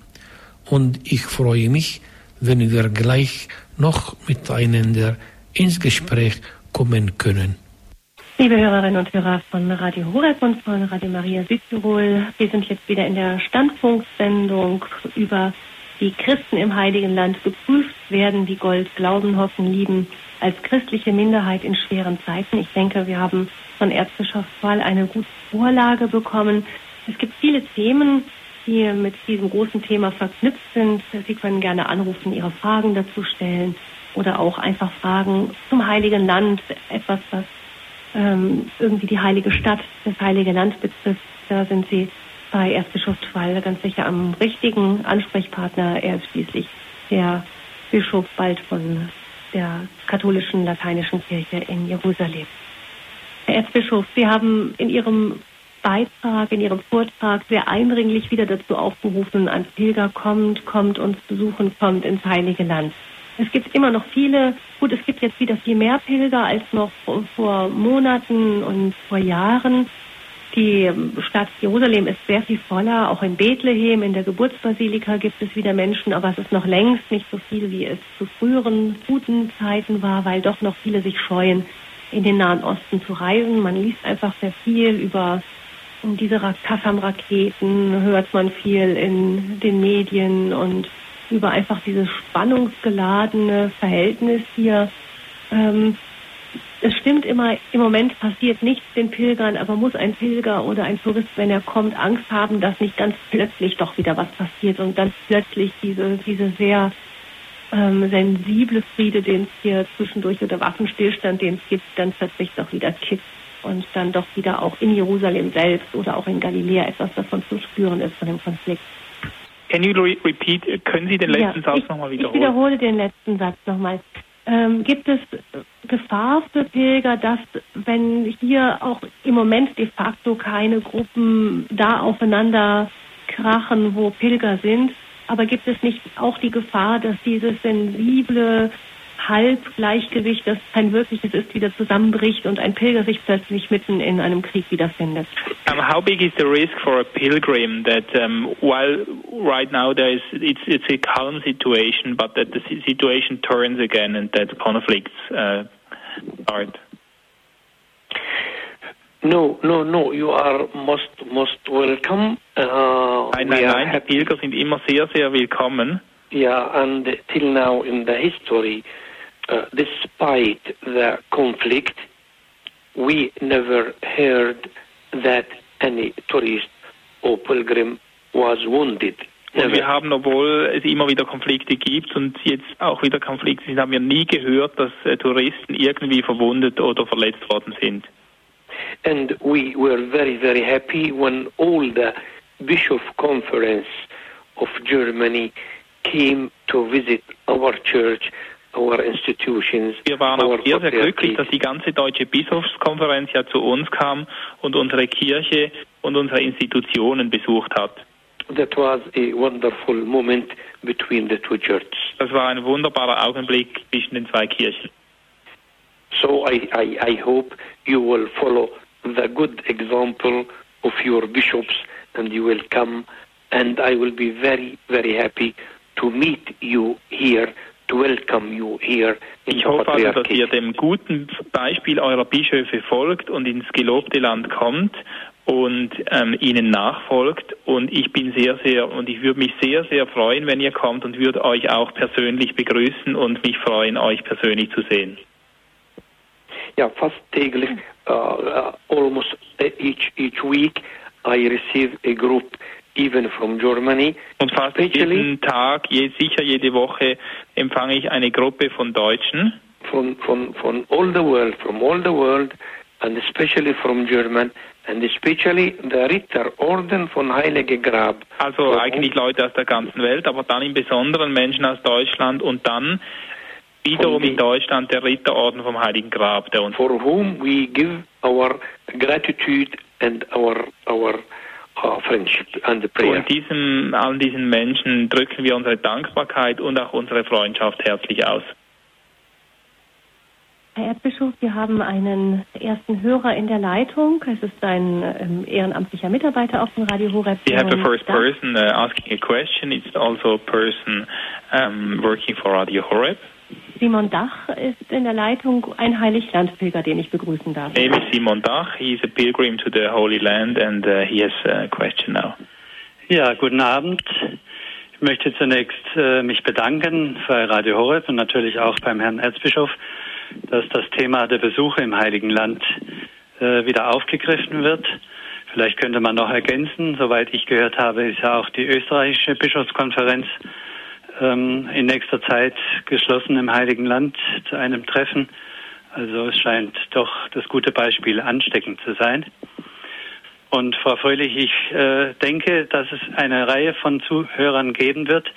Und ich freue mich, wenn wir gleich noch miteinander ins Gespräch kommen können. Liebe Hörerinnen und Hörer von Radio Horeb und von Radio Maria Südtirol, wir sind jetzt wieder in der Standpunktsendung über die Christen im Heiligen Land geprüft werden, wie Gold glauben, hoffen, lieben, als christliche Minderheit in schweren Zeiten. Ich denke, wir haben von Erzbischof Wall eine gute Vorlage bekommen. Es gibt viele Themen, die mit diesem großen Thema verknüpft sind. Sie können gerne anrufen, Ihre Fragen dazu stellen oder auch einfach Fragen zum Heiligen Land, etwas, was ähm, irgendwie die heilige Stadt, das heilige Land betrifft. Da sind Sie bei Erzbischof Schwall ganz sicher am richtigen Ansprechpartner. Er ist schließlich der Bischof bald von der katholischen lateinischen Kirche in Jerusalem. Herr Erzbischof, Sie haben in Ihrem Beitrag, in Ihrem Vortrag sehr eindringlich wieder dazu aufgerufen, ein Pilger kommt, kommt uns besuchen, kommt ins Heilige Land. Es gibt immer noch viele, gut, es gibt jetzt wieder viel mehr Pilger als noch vor Monaten und vor Jahren. Die Stadt Jerusalem ist sehr viel voller. Auch in Bethlehem, in der Geburtsbasilika gibt es wieder Menschen, aber es ist noch längst nicht so viel, wie es zu früheren guten Zeiten war, weil doch noch viele sich scheuen, in den Nahen Osten zu reisen. Man liest einfach sehr viel über diese Kassam-Raketen, hört man viel in den Medien und über einfach dieses spannungsgeladene Verhältnis hier. Ähm, es stimmt immer, im Moment passiert nichts den Pilgern, aber muss ein Pilger oder ein Tourist, wenn er kommt, Angst haben, dass nicht ganz plötzlich doch wieder was passiert und ganz plötzlich diese, diese sehr ähm, sensible Friede, den es hier zwischendurch oder Waffenstillstand, den es gibt, dann plötzlich doch wieder kippt und dann doch wieder auch in Jerusalem selbst oder auch in Galiläa etwas davon zu spüren ist von dem Konflikt. Can you re repeat? Können Sie den letzten ja, Satz nochmal wiederholen? Ich wiederhole den letzten Satz nochmal. Ähm, gibt es Gefahr für Pilger, dass wenn hier auch im Moment de facto keine Gruppen da aufeinander krachen, wo Pilger sind, aber gibt es nicht auch die Gefahr, dass dieses sensible Halbgleichgewicht, das kein wirkliches ist, wieder zusammenbricht und ein Pilger sich plötzlich mitten in einem Krieg wiederfindet. Um, how big is the risk for a pilgrim that um, while right now there is it's it's a calm situation, but that the situation turns again and that conflicts uh, start? No, no, no. You are most most welcome. Uh, nein, nein, nein. Die Pilger sind immer sehr, sehr willkommen. Yeah, and till now in the history, uh, despite the conflict, we never heard that any tourist or pilgrim was wounded. Und wir haben, obwohl es immer wieder Konflikte gibt und jetzt auch wieder Konflikte sind, haben wir nie gehört, dass äh, Touristen irgendwie verwundet oder verletzt worden sind. And we were very, very happy when all the Bishop Conference of Germany came to visit our church wir waren auch sehr, sehr glücklich, dass die ganze deutsche Bischofskonferenz ja zu uns kam und unsere Kirche und unsere Institutionen besucht hat. that was a wonderful moment between the two churches. Das war ein wunderbarer Augenblick zwischen den zwei Kirchen. So I, I, I hope you will follow the good example of your bishops and you will come and I will be very, very happy to meet you here, to welcome you here in Ich hoffe also, dass ihr dem guten Beispiel eurer Bischöfe folgt und ins gelobte Land kommt und ähm, ihnen nachfolgt. Und ich bin sehr, sehr, und ich würde mich sehr, sehr freuen, wenn ihr kommt und würde euch auch persönlich begrüßen und mich freuen, euch persönlich zu sehen. Yeah, fast täglich, uh, uh, almost each each week, I receive a group even from Germany. Und fast Especially- jeden Tag, je, sicher jede Woche, empfange ich eine Gruppe von Deutschen, from from from all the world, from all the world, and especially from German, and especially the Ritterorden von Heilige Grab. also eigentlich Leute aus der ganzen Welt, aber dann im Besonderen Menschen aus Deutschland und dann wiederum in Deutschland der Ritterorden vom Heiligen Grab, der uns for whom we give our gratitude and our our Und diesem, all diesen Menschen drücken wir unsere Dankbarkeit und auch unsere Freundschaft herzlich aus. Herr Erzbischof, wir haben einen ersten Hörer in der Leitung. Es ist ein ähm, ehrenamtlicher Mitarbeiter auf dem Radio Horeb. We have the first person uh, asking a question. It's also a person um, working for Radio Horeb. Simon Dach ist in der Leitung, ein Heiliglandpilger, den ich begrüßen darf. Name is Simon Dach. He's a pilgrim to the Holy Land and uh, he has a question now. Ja, guten Abend. Ich möchte zunächst äh, mich bedanken bei Radio Horeb und natürlich auch beim Herrn Erzbischof, dass das Thema der Besuche im Heiligen Land äh, wieder aufgegriffen wird. Vielleicht könnte man noch ergänzen, soweit ich gehört habe, ist ja auch die österreichische Bischofskonferenz ähm, in nächster Zeit geschlossen im Heiligen Land zu einem Treffen. Also es scheint doch das gute Beispiel ansteckend zu sein. Und Frau Fröhlich, ich äh, denke, dass es eine Reihe von Zuhörern geben wird,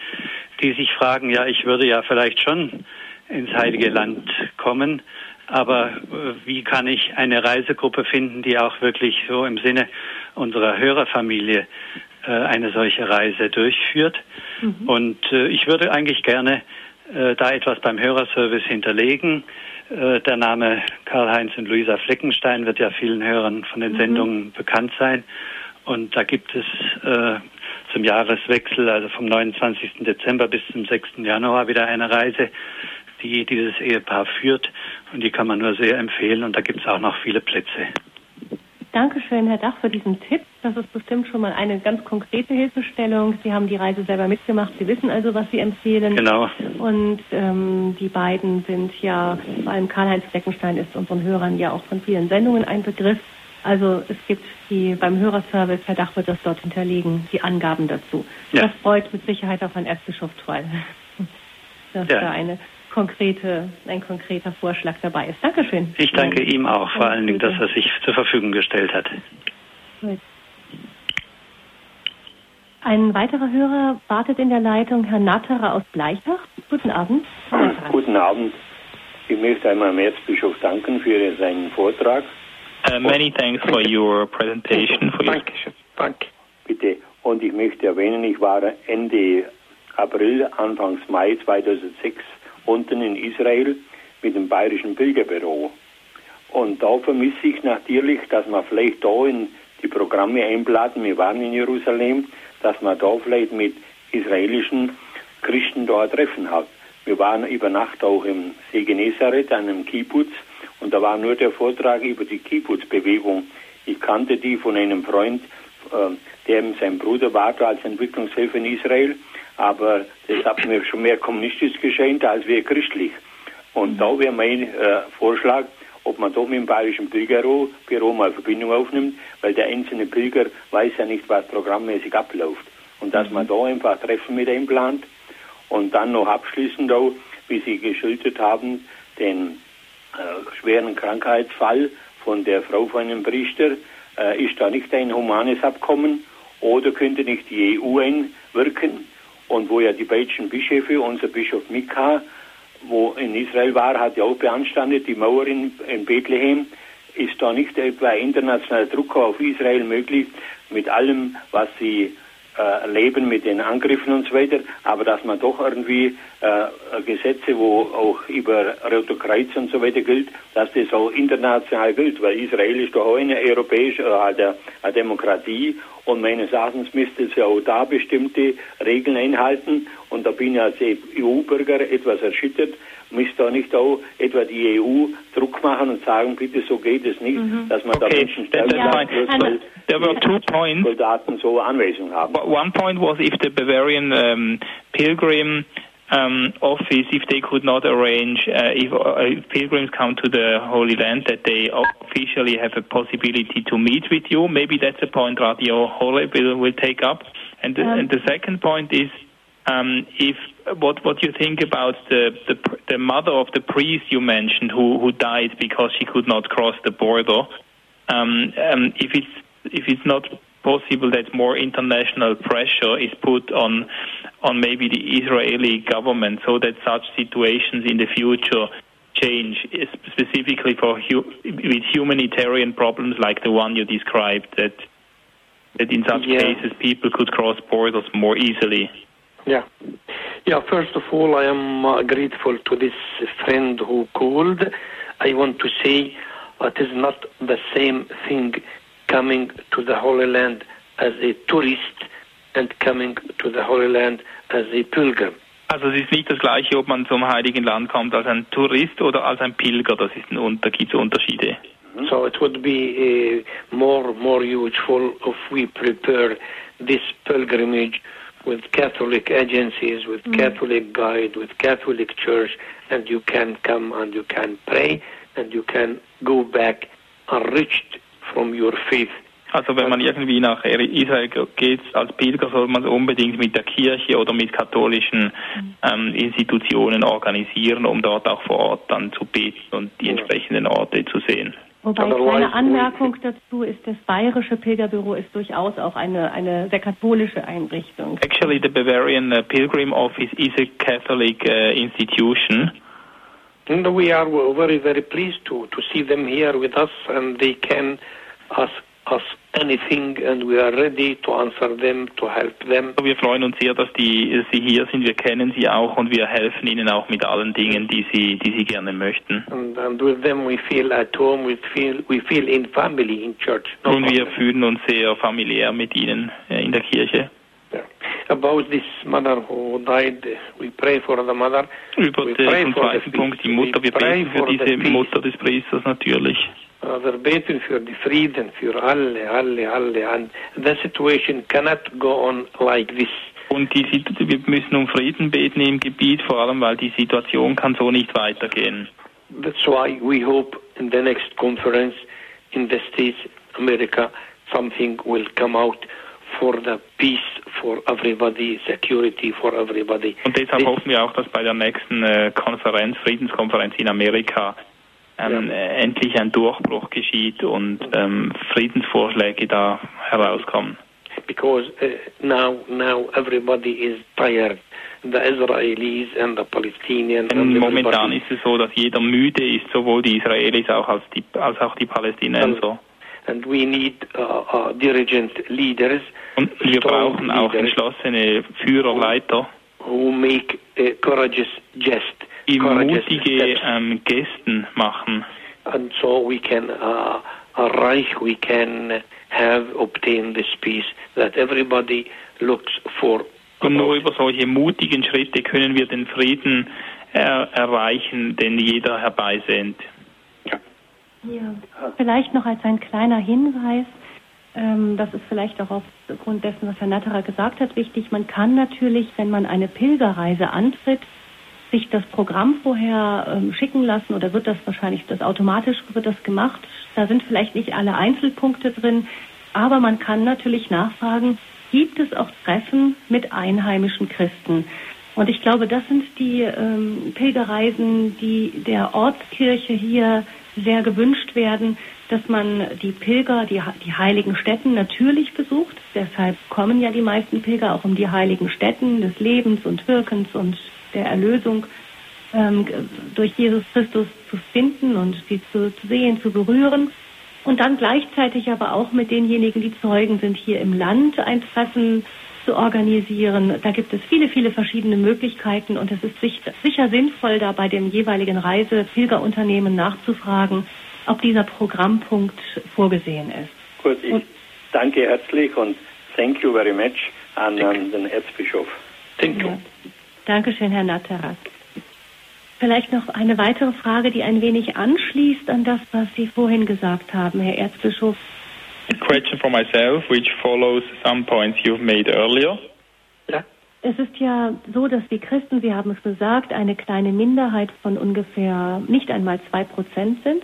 die sich fragen, ja, ich würde ja vielleicht schon ins Heilige Land kommen, aber äh, wie kann ich eine Reisegruppe finden, die auch wirklich so im Sinne unserer Hörerfamilie eine solche Reise durchführt? Und äh, ich würde eigentlich gerne äh, da etwas beim Hörerservice hinterlegen. Äh, der Name Karl-Heinz und Luisa Fleckenstein wird ja vielen Hörern von den Sendungen bekannt sein. Und da gibt es äh, zum Jahreswechsel, also vom 29. Dezember bis zum 6. Januar, wieder eine Reise, die dieses Ehepaar führt. Und die kann man nur sehr empfehlen. Und da gibt es auch noch viele Plätze. Dankeschön, Herr Dach, für diesen Tipp. Das ist bestimmt schon mal eine ganz konkrete Hilfestellung. Sie haben die Reise selber mitgemacht. Sie wissen also, was Sie empfehlen. Genau. Und ähm, die beiden sind ja, vor allem Karl-Heinz Fleckenstein ist unseren Hörern ja auch von vielen Sendungen ein Begriff. Also es gibt die beim Hörerservice, Herr Dach wird das dort hinterlegen, die Angaben dazu. Ja. Das freut mit Sicherheit auch Herrn Erzbischof Troll, dass Ja. da eine konkrete, ein konkreter Vorschlag dabei ist. Dankeschön. Ich danke ihm auch, vor allen Dingen, dass er sich zur Verfügung gestellt hat. Ein weiterer Hörer wartet in der Leitung, Herr Natterer aus Bleichach. Guten Abend. Guten Abend. Ich möchte einmal dem Erzbischof danken für seinen Vortrag. Uh, many thanks for your presentation. For your Dankeschön. Danke. Bitte. Und ich möchte erwähnen, ich war Ende April, Anfangs Mai 2006 unten in Israel mit dem Bayerischen Pilgerbüro. Und da vermisse ich natürlich, dass man vielleicht da in die Programme einbladen, wir waren in Jerusalem, dass man da vielleicht mit israelischen Christen da ein Treffen hat. Wir waren über Nacht auch im See Genezareth, einem Kibbutz, und da war nur der Vortrag über die Kibbutz-Bewegung. Ich kannte die von einem Freund, äh, der sein Bruder war da als Entwicklungshelfer in Israel, aber das hat mir schon mehr kommunistisch geschehen als wir christlich. Und da wäre mein äh, Vorschlag, ob man doch mit dem Bayerischen Pilgerbüro Büro mal Verbindung aufnimmt, weil der einzelne Pilger weiß ja nicht, was programmmäßig abläuft. Und dass man da einfach Treffen mit ihm plant und dann noch abschließend auch, wie Sie geschildert haben, den äh, schweren Krankheitsfall von der Frau von einem Priester, äh, ist da nicht ein humanes Abkommen oder könnte nicht die EU einwirken? Und wo ja die beiden Bischöfe, unser Bischof Mika, wo in Israel war, hat ja auch beanstandet, die Mauer in, in Bethlehem, ist da nicht etwa internationaler Druck auf Israel möglich, mit allem, was sie äh, leben mit den Angriffen und so weiter, aber dass man doch irgendwie äh, Gesetze, wo auch über Rote Kreuz und so weiter gilt, dass das auch international gilt, weil Israel ist doch auch eine europäische äh, eine Demokratie und meines Erachtens müsste es ja auch da bestimmte Regeln einhalten und da bin ich als EU-Bürger etwas erschüttert, müsste da nicht auch etwa die EU Druck machen und sagen, bitte so geht es nicht, mhm. dass man okay. da Menschen stellt, ja. weil there were two points. Soldaten so Anweisungen haben. One point was if the Bavarian um, pilgrim um, office, if they could not arrange, uh, if, uh, if, pilgrims come to the Holy Land, that they officially have a possibility to meet with you. Maybe that's a point Radio Horeb will, will take up. And the, um, and the second point is um, if what what you think about the, the, the mother of the priest you mentioned who who died because she could not cross the border. Um, um, if it's if it's not possible that more international pressure is put on on maybe the Israeli government so that such situations in the future change specifically for hu with humanitarian problems like the one you described that that in such yeah. cases people could cross borders more easily. Yeah. Yeah, first of all, I am uh, grateful to this friend who called. I want to say it is not the same thing coming to the Holy Land as a tourist and coming to the Holy Land as a pilgrim. Also es ist nicht das gleiche, ob man zum Heiligen Land kommt als ein Tourist oder als ein Pilger. Das ist ein, da gibt es Unterschiede. So it would be uh, more more useful if we prepare this pilgrimage with Catholic agencies, with mm. Catholic guide, with Catholic church, and you can come and you can pray and you can go back enriched from your faith. Also wenn man irgendwie nach Israel geht als Pilger, soll man es unbedingt mit der Kirche oder mit katholischen mhm. ähm, Institutionen organisieren, um dort auch vor Ort dann zu beten und die entsprechenden Orte zu sehen. Wobei kleine Anmerkung dazu ist, das bayerische Pilgerbüro ist durchaus auch eine, eine sehr katholische Einrichtung. Actually, the Bavarian uh, Pilgrim Office is a Catholic uh, institution. And we are very, very pleased to, to see them here with us and they can ask us anything and we are ready to answer them, to help them. Wir freuen uns sehr, dass die, Sie hier sind. Wir kennen Sie auch und wir helfen Ihnen auch mit allen Dingen, die Sie, die Sie gerne möchten. And, and with them we feel at home, we feel, we feel in family in church. No und wir fühlen uns sehr familiär mit Ihnen äh, in der Kirche. Yeah. About this mother who died, we pray for the mother. Über den zweiten Punkt, die Mutter, wir beten für diese Mutter des Priesters natürlich. Wir beten für die Frieden, für alle, alle, alle. And the situation cannot go on like this. Und die, wir müssen um Frieden beten im Gebiet, vor allem weil die Situation kann so nicht weitergehen. That's why we hope in the next conference in the States, America, something will come out for the peace for everybody, security for everybody. Und deshalb This hoffen wir auch, dass bei der nächsten äh, Konferenz, Friedenskonferenz in Amerika, ähm, ja. endlich ein Durchbruch geschieht und ähm, Friedensvorschläge da herauskommen. Because uh, now, now everybody is tired. The Israelis and the Palestinians. And momentan ist es so, dass jeder müde ist, sowohl die Israelis auch als, die, als auch die Palästinenser. And we need uh, uh, dirigent leaders. Und wir brauchen auch entschlossene Führer, Leiter. Who make courageous die mutige ähm, Gesten machen. And so we can uh, erreich, we can have obtained this peace that everybody looks for. Und nur über solche mutigen Schritte können wir den Frieden er erreichen, den jeder herbeisehnt. Ja. ja. Vielleicht noch als ein kleiner Hinweis, ähm, das ist vielleicht auch aufgrund dessen, was Herr Natterer gesagt hat, wichtig. Man kann natürlich, wenn man eine Pilgerreise antritt, sich das Programm vorher ähm, schicken lassen oder wird das wahrscheinlich das automatisch wird das gemacht. Da sind vielleicht nicht alle Einzelpunkte drin, aber man kann natürlich nachfragen, gibt es auch Treffen mit einheimischen Christen? Und ich glaube, das sind die ähm, Pilgerreisen, die der Ortskirche hier sehr gewünscht werden, dass man die Pilger, die, die heiligen Stätten natürlich besucht. Deshalb kommen ja die meisten Pilger auch um die heiligen Stätten des Lebens und Wirkens und der Erlösung ähm, durch Jesus Christus zu finden und sie zu, zu sehen, zu berühren. Und dann gleichzeitig aber auch mit denjenigen, die Zeugen sind, hier im Land ein Treffen zu organisieren. Da gibt es viele, viele verschiedene Möglichkeiten und es ist sicher sinnvoll, da bei dem jeweiligen Reise-Pilgerunternehmen nachzufragen, ob dieser Programmpunkt vorgesehen ist. Gut, ich und, danke herzlich und thank you very much an, an den Erzbischof. Thank you. Ja. Dankeschön, Herr Natteras. Vielleicht noch eine weitere Frage, die ein wenig anschließt an das, was Sie vorhin gesagt haben, Herr Erzbischof. A question for myself, which follows some points you've made earlier. Ja. Es ist ja so, dass die Christen, Sie haben es gesagt, eine kleine Minderheit von ungefähr nicht einmal zwei Prozent sind.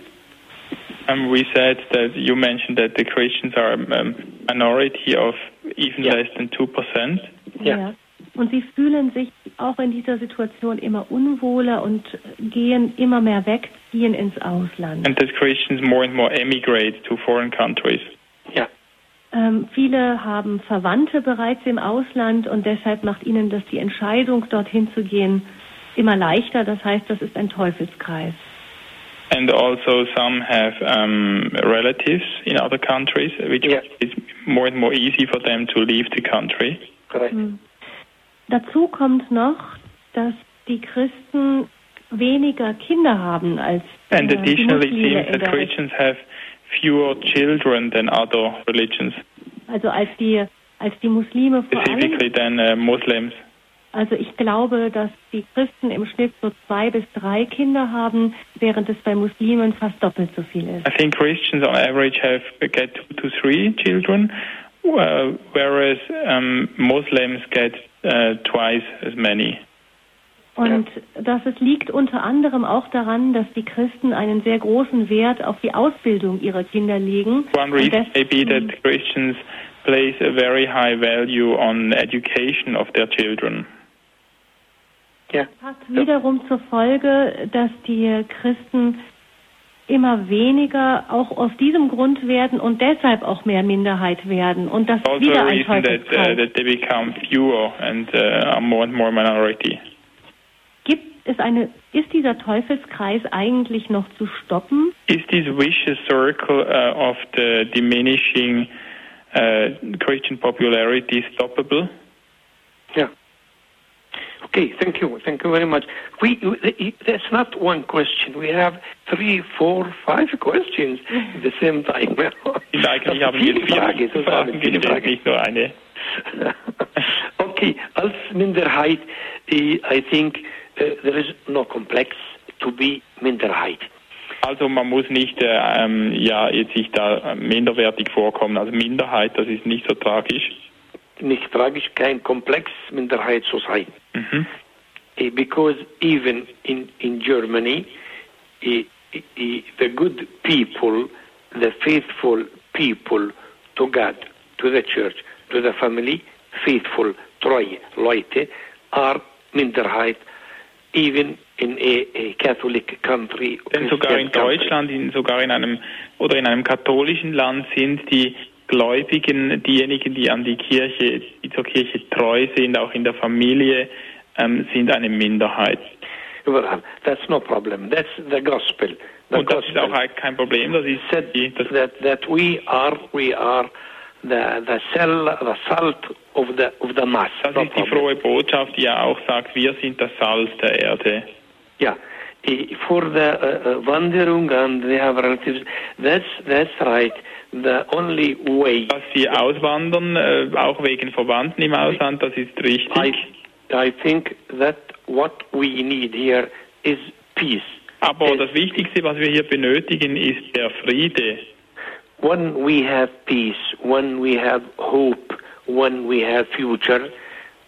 Um, we said that you mentioned that the Christians are a minority of even yeah. less than 2%. Ja. ja. Und sie fühlen sich auch in dieser Situation immer unwohler und gehen immer mehr weg, ziehen ins Ausland. And that Christians more and more emigrate to foreign countries. Ja. Ähm, viele haben Verwandte bereits im Ausland und deshalb macht ihnen das die Entscheidung, dorthin zu gehen, immer leichter. Das heißt, das ist ein Teufelskreis. And also some have um, relatives in other countries, which yeah. is more and more easy for them to leave the country. Correct. Mhm. Dazu kommt noch, dass die Christen weniger Kinder haben als And äh, additionally, die seems that Christians have fewer children than other religions. Also als die als die Muslime vor Specifically allem. Than, uh, Muslims. Also ich glaube, dass die Christen im Schnitt so zwei bis drei Kinder haben, während es bei Muslimen fast doppelt so viel ist. I think Christians on average have get two to three children, uh, whereas um, Muslims get uh, twice as many. Und das es liegt unter anderem auch daran, dass die Christen einen sehr großen Wert auf die Ausbildung ihrer Kinder legen. One reason may be that Christians place a very high value on education of their children. Ja. Hat wiederum zur Folge, dass die Christen immer weniger auch aus diesem Grund werden und deshalb auch mehr Minderheit werden und das also wieder ein Teufelskreis. That, uh, that they become fewer and uh, are more and more minority. Gibt es eine ist dieser Teufelskreis eigentlich noch zu stoppen? Is this vicious circle uh, of the diminishing uh, Christian popularity stoppable? Ja. Okay, thank you. Thank you very much. We, that's not one question. We have three, four, five questions at the same time. Eigentlich haben wir vier Fragen, viele Fragen, nicht nur eine. okay, als Minderheit, I think uh, there is no complex to be Minderheit. Also man muss nicht äh, ähm, ja jetzt sich da minderwertig vorkommen. Also Minderheit, das ist nicht so tragisch nicht tragisch, kein Komplex Minderheit zu sein. Mhm. Because even in, in Germany, eh, eh, the good people, the faithful people to God, to the church, to the family, faithful, treue Leute, are Minderheit, even in a, a Catholic country. Denn sogar in Deutschland, in, sogar in einem oder in einem katholischen Land sind die Gläubigen, diejenigen, die an die Kirche, die zur Kirche treu sind, auch in der Familie, ähm, sind eine Minderheit. That's no problem. That's the gospel. The Und das gospel. ist auch kein Problem. Das ist said die, das that, that we are, we are the, the, cell, the salt of the, of the mass. Das no ist problem. die frohe Botschaft, die ja auch sagt, wir sind das Salz der Erde. Ja. For the uh, uh, Wanderung and they have relatives, that's, that's right the only way. Dass sie auswandern, äh, auch wegen Verwandten im Ausland, das ist richtig. I, I think that what we need here is peace. Aber das Wichtigste, was wir hier benötigen, ist der Friede. When we have peace, when we have hope, when we have future,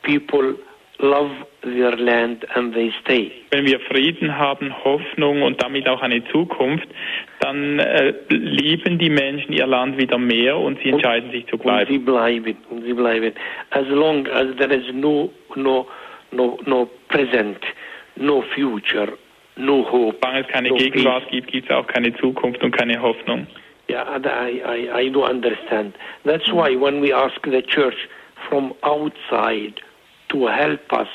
people love their land and they stay. Wenn wir Frieden haben, Hoffnung und damit auch eine Zukunft, dann äh, lieben die Menschen ihr Land wieder mehr und sie entscheiden sich zu bleiben. Und sie bleiben, und sie bleiben. As long as there is no, no, no, no present, no future, no hope. Solange es keine no Gegenwart peace. gibt, gibt es auch keine Zukunft und keine Hoffnung. Yeah, I, I, I do understand. That's why when we ask the church from outside to help us,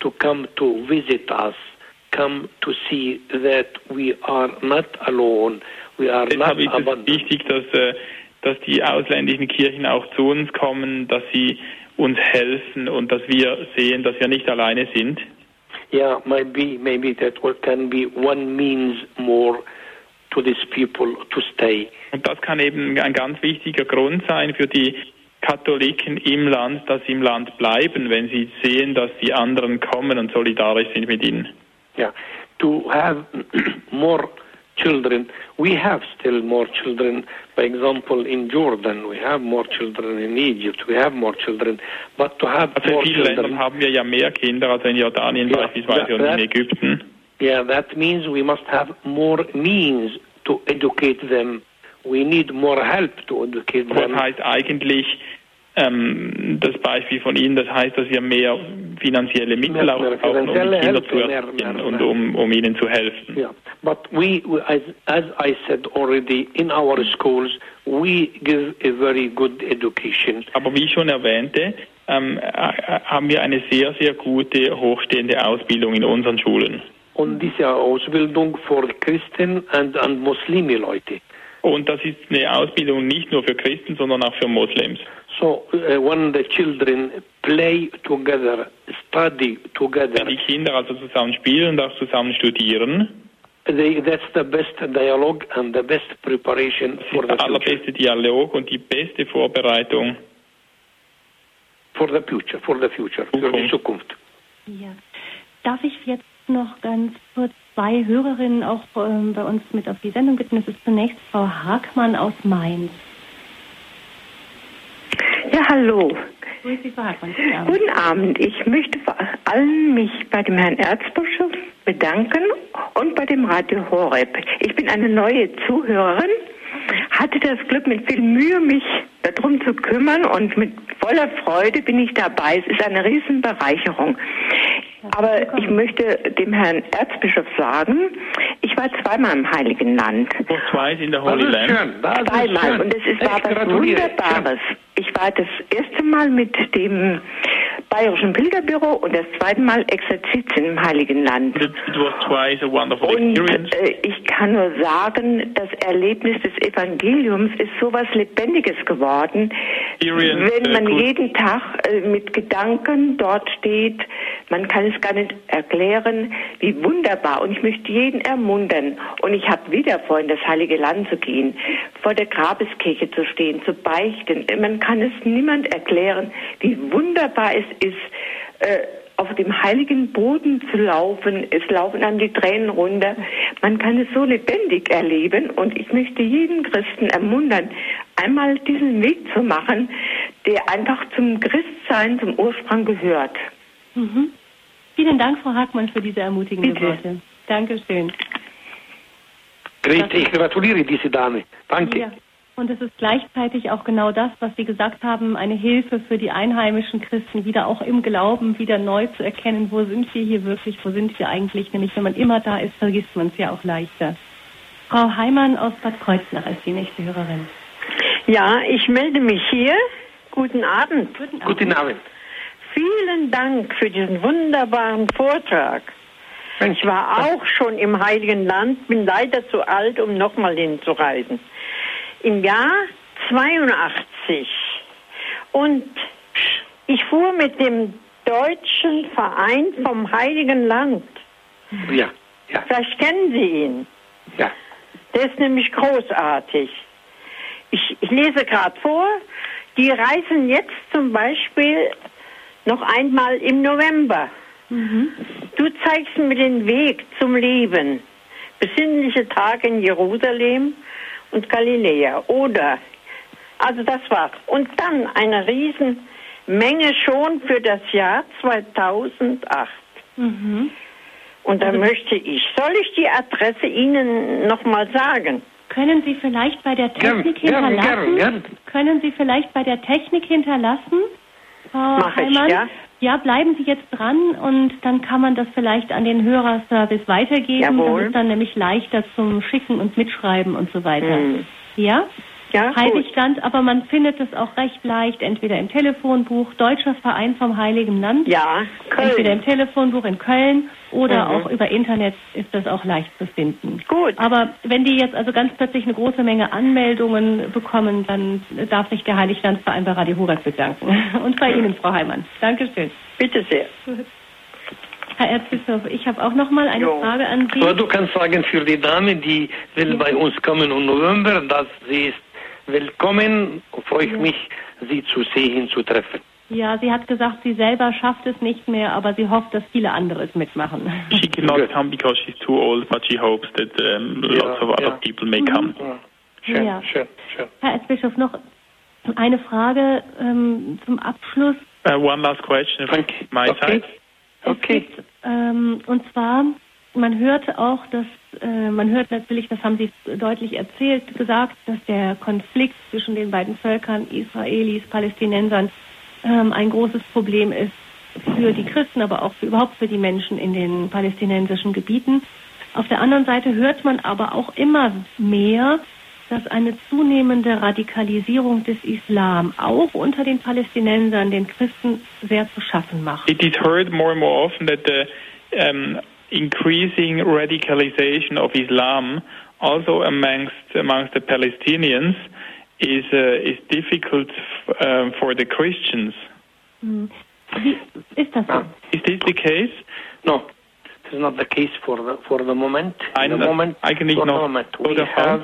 to come to visit us, come to see that we are not alone, we are Deshalb not ist es wichtig, dass, äh, dass die ausländischen Kirchen auch zu uns kommen, dass sie uns helfen und dass wir sehen, dass wir nicht alleine sind. Yeah, maybe maybe that can be one means more to these people to stay. Und das kann eben ein ganz wichtiger Grund sein für die Katholiken im Land, dass sie im Land bleiben, wenn sie sehen, dass die anderen kommen und solidarisch sind mit ihnen. Yeah, to have more children. We have still more children. For example, in Jordan, we have more children. In Egypt, we have more children. But to have Also in more vielen Ländern children, haben wir ja mehr Kinder als in Jordanien Ja, beispielsweise und that- in Ägypten. yeah, that means we must have more means to educate them. We need more help to educate Das them. heißt eigentlich, ähm, das Beispiel von Ihnen, das heißt, dass wir mehr finanzielle Mittel Mehr- auch brauchen, um die Kinder zu erziehen mehr- und um, um ihnen zu helfen. Yeah, but we, as, as I said already, in our schools, we give a very good education. Aber wie ich schon erwähnte, ähm, äh, haben wir eine sehr, sehr gute, hochstehende Ausbildung in unseren Schulen. Und diese Ausbildung für Christen und, und Muslime Leute. Und das ist eine Ausbildung nicht nur für Christen, sondern auch für Moslems. So uh, when the children play together, study together, Wenn die Kinder also zusammen spielen und auch zusammen studieren, they, that's the best dialogue and the best preparation das for the der future. allerbeste Dialog und die beste Vorbereitung. For the future, for the future, für die Zukunft. Zukunft. Ja. Darf ich jetzt noch ganz kurz zwei Hörerinnen auch ähm, bei uns mit auf die Sendung bitten? Das ist zunächst Frau Hagmann aus Mainz. Ja, hallo. Grüß Sie, Frau Hagmann. Guten Abend. Guten Abend. Ich möchte vor allem mich bei dem Herrn Erzbischof bedanken und bei dem Radio Horeb. Ich bin eine neue Zuhörerin, hatte das Glück, mit viel Mühe mich darum zu kümmern und mit voller Freude bin ich dabei. Es ist eine Riesenbereicherung. Aber ich möchte dem Herrn Erzbischof sagen, ich war zweimal im Heiligen Land. Twice in the Das Holy Land. schön, das ist Zweimal. Und es ist, war was. Wunderbares. Ich war das erste Mal mit dem Bayerischen Pilgerbüro und das zweite Mal Exerzitien im Heiligen Land. It, was twice a wonderful Und experience. äh, ich kann nur sagen, das Erlebnis des Evangeliums ist sowas Lebendiges geworden. Experience, Wenn man could- jeden Tag äh, mit Gedanken dort steht, man kann es gar nicht erklären, wie wunderbar. Und ich möchte jeden ermuntern. Und ich habe wieder vor, in das Heilige Land zu gehen, vor der Grabeskirche zu stehen, zu beichten. Man kann es niemand erklären, wie wunderbar es ist, äh, auf dem heiligen Boden zu laufen. Es laufen einem die Tränen runter. Man kann es so lebendig erleben. Und ich möchte jeden Christen ermuntern, einmal diesen Weg zu machen, der einfach zum Christsein, zum Ursprung gehört. Mhm. Vielen Dank, Frau Hagmann, für diese ermutigenden Bitte. Worte. Dankeschön. Great, ich gratuliere diese Dame. Danke. Ja. Und es ist gleichzeitig auch genau das, was Sie gesagt haben, eine Hilfe für die einheimischen Christen, wieder auch im Glauben wieder neu zu erkennen, wo sind wir hier wirklich, wo sind wir eigentlich. Nämlich, wenn man immer da ist, vergisst man es ja auch leichter. Frau Heimann aus Bad Kreuznach ist die nächste Hörerin. Ja, ich melde mich hier. Guten Abend. Guten Abend. Guten Abend. Vielen Dank für diesen wunderbaren Vortrag. Ich war auch schon im Heiligen Land, bin leider zu alt, um nochmal hinzureisen. Im Jahr 82. Und ich fuhr mit dem deutschen Verein vom Heiligen Land. Ja, ja, Vielleicht kennen Sie ihn. ja. Der ist nämlich großartig. Ich, ich lese gerade vor, die reisen jetzt zum Beispiel noch einmal im November. Du zeigst mir den Weg zum Leben. Besinnliche Tage in Jerusalem und Galiläa. Oder, also das war's. Und dann eine Riesenmenge schon für das Jahr 2008. Mhm. Und da möchte ich, soll ich die Adresse Ihnen nochmal sagen? Können Sie vielleicht bei der Technik gern, hinterlassen? gern, gern. Können Sie vielleicht bei der Technik hinterlassen? Frau Mach ich, ja. Ja, bleiben Sie jetzt dran und dann kann man das vielleicht an den Hörerservice weitergeben. Jawohl. Das ist dann nämlich leichter zum Schicken und Mitschreiben und so weiter. Hm. Ja? Ja. Heiligland, aber man findet es auch recht leicht, entweder im Telefonbuch Deutscher Verein vom Heiligen Land, Ja, entweder im Köln. Telefonbuch in Köln oder Mhm. auch über Internet ist das auch leicht zu finden. Gut. Aber wenn die jetzt also ganz plötzlich eine große Menge Anmeldungen bekommen, dann darf sich der Heiliglandverein bei Radio Horeb bedanken. Und bei Ihnen, Frau Heimann. Dankeschön. Bitte sehr. Herr Erzbischof, ich habe auch noch mal eine Jo. Frage an Sie. Aber du kannst sagen für die Dame, die will bei uns kommen im November, dass sie ist willkommen, freue ich mich, sie zu sehen, zu treffen. Ja, sie hat gesagt, sie selber schafft es nicht mehr, aber sie hofft, dass viele andere es mitmachen. She cannot come because she's too old, but she hopes that um, lots of other ja. people may come. Ja. Schön, Ja. schön, schön. Herr Erzbischof, noch eine Frage ähm, zum Abschluss. Uh, one last question from Thank you. my Okay. side. Okay. Ähm, und zwar, man hört auch, dass äh, man hört natürlich, das haben Sie deutlich erzählt, gesagt, dass der Konflikt zwischen den beiden Völkern, Israelis, Palästinensern, ähm, ein großes Problem ist für die Christen, aber auch für, überhaupt für die Menschen in den palästinensischen Gebieten. Auf der anderen Seite hört man aber auch immer mehr, dass eine zunehmende Radikalisierung des Islam auch unter den Palästinensern, den Christen, sehr zu schaffen macht. It is heard more and more often that the um, increasing radicalization of Islam, also amongst amongst the Palestinians, is uh, is difficult f- um, for the Christians. Wie ist so? Ah. Is this the case? No, this is not the case for the for the moment. Ein- the moment, eigentlich for the noch moment, we oder have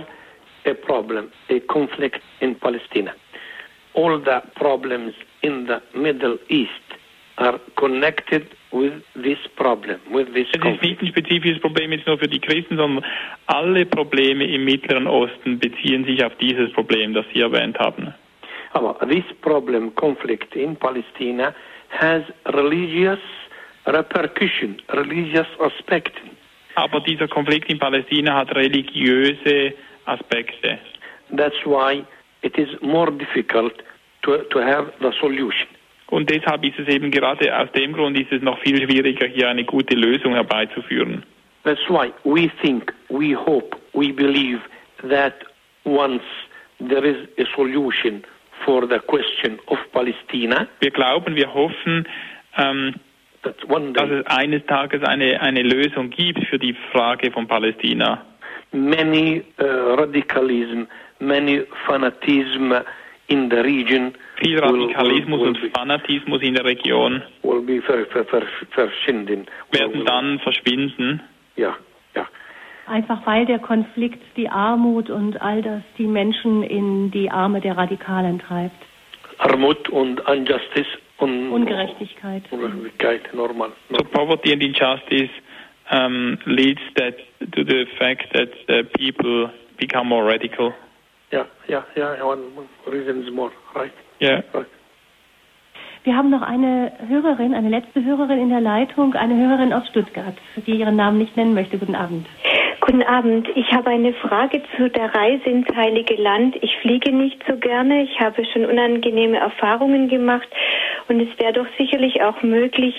a problem, a conflict in Palestine. All the problems in the Middle East are connected with this problem, with this Es ist nicht ein spezifisches Problem jetzt nur für die Christen, sondern alle Probleme im Mittleren Osten beziehen sich auf dieses Problem, das Sie erwähnt haben. Aber this problem, conflict in Palestine, has religious repercussion, religious aspect. Aber dieser Konflikt in Palästina hat religiöse Aspekte. That's why it is more difficult to, to have the solution. Und deshalb ist es eben gerade aus dem Grund ist es noch viel schwieriger, hier eine gute Lösung herbeizuführen. That's why we think, we hope, we believe that once there is a solution for the question of Palestine, Wir glauben, wir hoffen, ähm, dass es eines Tages eine, eine Lösung gibt für die Frage von Palästina. many uh, radicalism, many fanatism in the region Viel will- Radikalismus will, und will, be, Fanatismus in der Region will be ver, ver, ver, verschwinden. Will- werden will- dann verschwinden. Ja, ja. Einfach weil der Konflikt die Armut und all das die Menschen in die Arme der Radikalen treibt. Armut und Injustice und Ungerechtigkeit. Ungerechtigkeit, normal. So poverty and injustice um, leads that to the fact that uh, people become more radical. Ja, ja, ja, one one reason is more, right? Yeah. right. Wir haben noch eine Hörerin, eine letzte Hörerin in der Leitung, eine Hörerin aus Stuttgart, die ihren Namen nicht nennen möchte. Guten Abend. Guten Abend. Ich habe eine Frage zu der Reise ins Heilige Land. Ich fliege nicht so gerne. Ich habe schon unangenehme Erfahrungen gemacht. Und es wäre doch sicherlich auch möglich,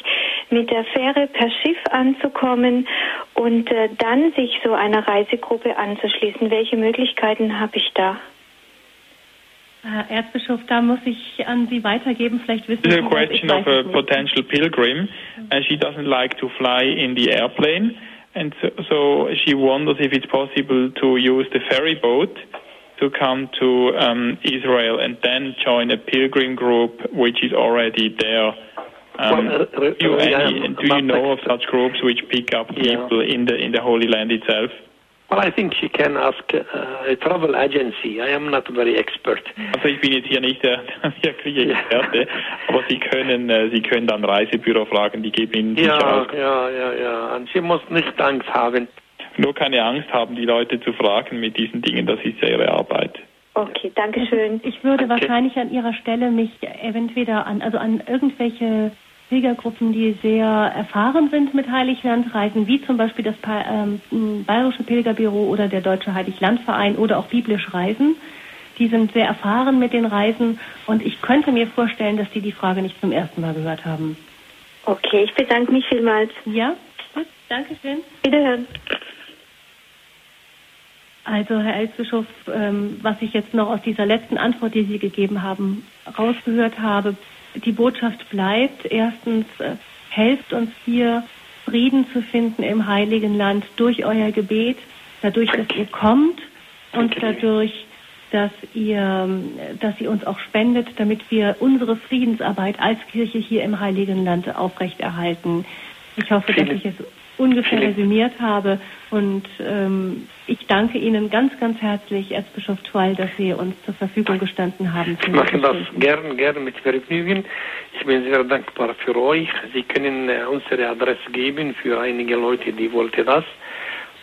mit der Fähre per Schiff anzukommen und äh, dann sich so einer Reisegruppe anzuschließen. Welche Möglichkeiten habe ich da? Herr Erzbischof, da muss ich an Sie weitergeben. Vielleicht wissen This Sie is a das. Ich question of a potential pilgrim, and she doesn't like to fly in the airplane, and so, so she wonders if it's possible to use the ferry boat to come to um, Israel and then join a pilgrim group which is already there. Um, uh, do you, yeah, any, do you know of such groups which pick up Yeah. people in the in the Holy Land itself? Well, I think she can ask uh, a travel agency. I am not very expert. Also ich bin jetzt hier nicht der, der wirkliche Experte, aber Sie können äh, Sie können dann Reisebüro fragen, die geben Ihnen sicher Ja, Auskunft. ja, ja, ja. Und sie muss nicht Angst haben. Nur keine Angst haben, die Leute zu fragen mit diesen Dingen, das ist ja ihre Arbeit. Okay, danke schön. Ich würde Okay. wahrscheinlich an Ihrer Stelle mich entweder an, also an irgendwelche Pilgergruppen, die sehr erfahren sind mit Heiliglandreisen, wie zum Beispiel das ähm, Bayerische Pilgerbüro oder der Deutsche Heiliglandverein oder auch Biblisch Reisen. Die sind sehr erfahren mit den Reisen und ich könnte mir vorstellen, dass die die Frage nicht zum ersten Mal gehört haben. Okay, ich bedanke mich vielmals. Ja, gut, danke schön. Wiederhören. Also, Herr Erzbischof, ähm, was ich jetzt noch aus dieser letzten Antwort, die Sie gegeben haben, rausgehört habe, die Botschaft bleibt. Erstens, äh, helft uns hier, Frieden zu finden im Heiligen Land durch euer Gebet, dadurch, dass ihr kommt und dadurch, dass ihr, dass ihr uns auch spendet, damit wir unsere Friedensarbeit als Kirche hier im Heiligen Land aufrechterhalten. Ich hoffe, dass ich es ungefähr resümiert habe. Und ähm, ich danke Ihnen ganz, ganz herzlich, Erzbischof Twall, dass Sie uns zur Verfügung gestanden haben. Ich mache das gern, gern mit Vergnügen. Ich bin sehr dankbar für euch. Sie können äh, unsere Adresse geben für einige Leute, die wollten das.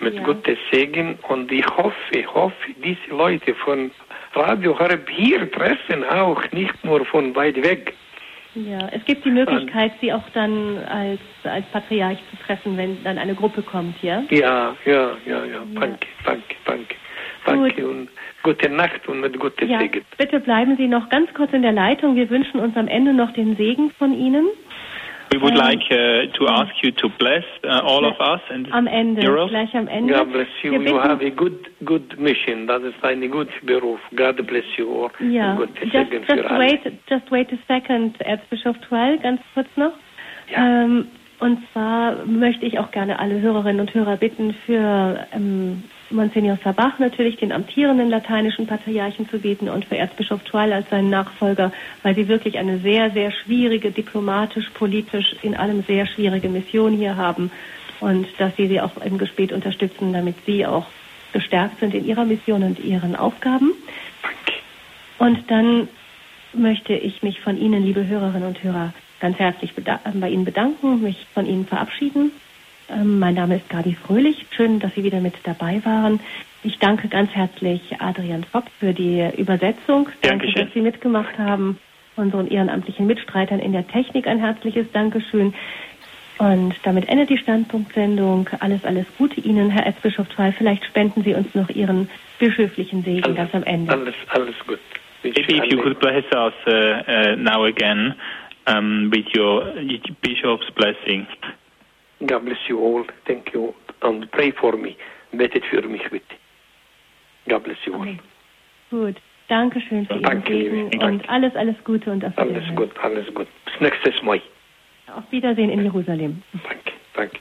Mit Ja. Gottes Segen. Und ich hoffe, hoffe, diese Leute von Radio Harb hier treffen auch, nicht nur von weit weg. Ja, es gibt die Möglichkeit, Sie auch dann als, als Patriarch zu treffen, wenn dann eine Gruppe kommt, ja? Ja, ja, ja, ja. Danke, danke, danke. Danke und gute Nacht und mit Gottes Ja, Segen. bitte bleiben Sie noch ganz kurz in der Leitung. Wir wünschen uns am Ende noch den Segen von Ihnen. We would like uh, to ask you to bless uh, all of us and Am Ende, Euros. gleich am Ende. God bless you. You have a good, good mission. Das ist ein guter Beruf. God bless you. Ja, Gottes just, just wait, just wait a second, Erzbischof Twell, ganz kurz noch. Ähm, und zwar möchte ich auch gerne alle Hörerinnen und Hörer bitten, für ähm, Monsignor Sabach natürlich den amtierenden lateinischen Patriarchen zu beten und für Erzbischof Twell als seinen Nachfolger, weil sie wirklich eine sehr, sehr schwierige, diplomatisch, politisch, in allem sehr schwierige Mission hier haben und dass sie sie auch im Gebet unterstützen, damit sie auch gestärkt sind in ihrer Mission und ihren Aufgaben. Und dann möchte ich mich von Ihnen, liebe Hörerinnen und Hörer, ganz herzlich bei Ihnen bedanken, mich von Ihnen verabschieden. Ähm, mein Name ist Gabi Fröhlich. Schön, dass Sie wieder mit dabei waren. Ich danke ganz herzlich Adrian Fopp für die Übersetzung. Danke, Dankeschön. dass Sie mitgemacht haben. Unseren ehrenamtlichen Mitstreitern in der Technik ein herzliches Dankeschön. Und damit endet die Standpunktsendung. Alles, alles Gute Ihnen, Herr Erzbischof Twall. Vielleicht spenden Sie uns noch Ihren bischöflichen Segen ganz am Ende. Alles, alles gut. Maybe if you could bless us uh, uh, now again um, with your bishop's blessing. God bless you all. Thank you. And pray for me. Betet für mich bitte. God bless you all. Gut. Dankeschön für Ihren Danke, Segen liebe. und alles, alles Gute und auf Alles Wiedersehen. gut, alles gut. Bis nächstes Mal. Auf Wiedersehen in Jerusalem. Danke, danke.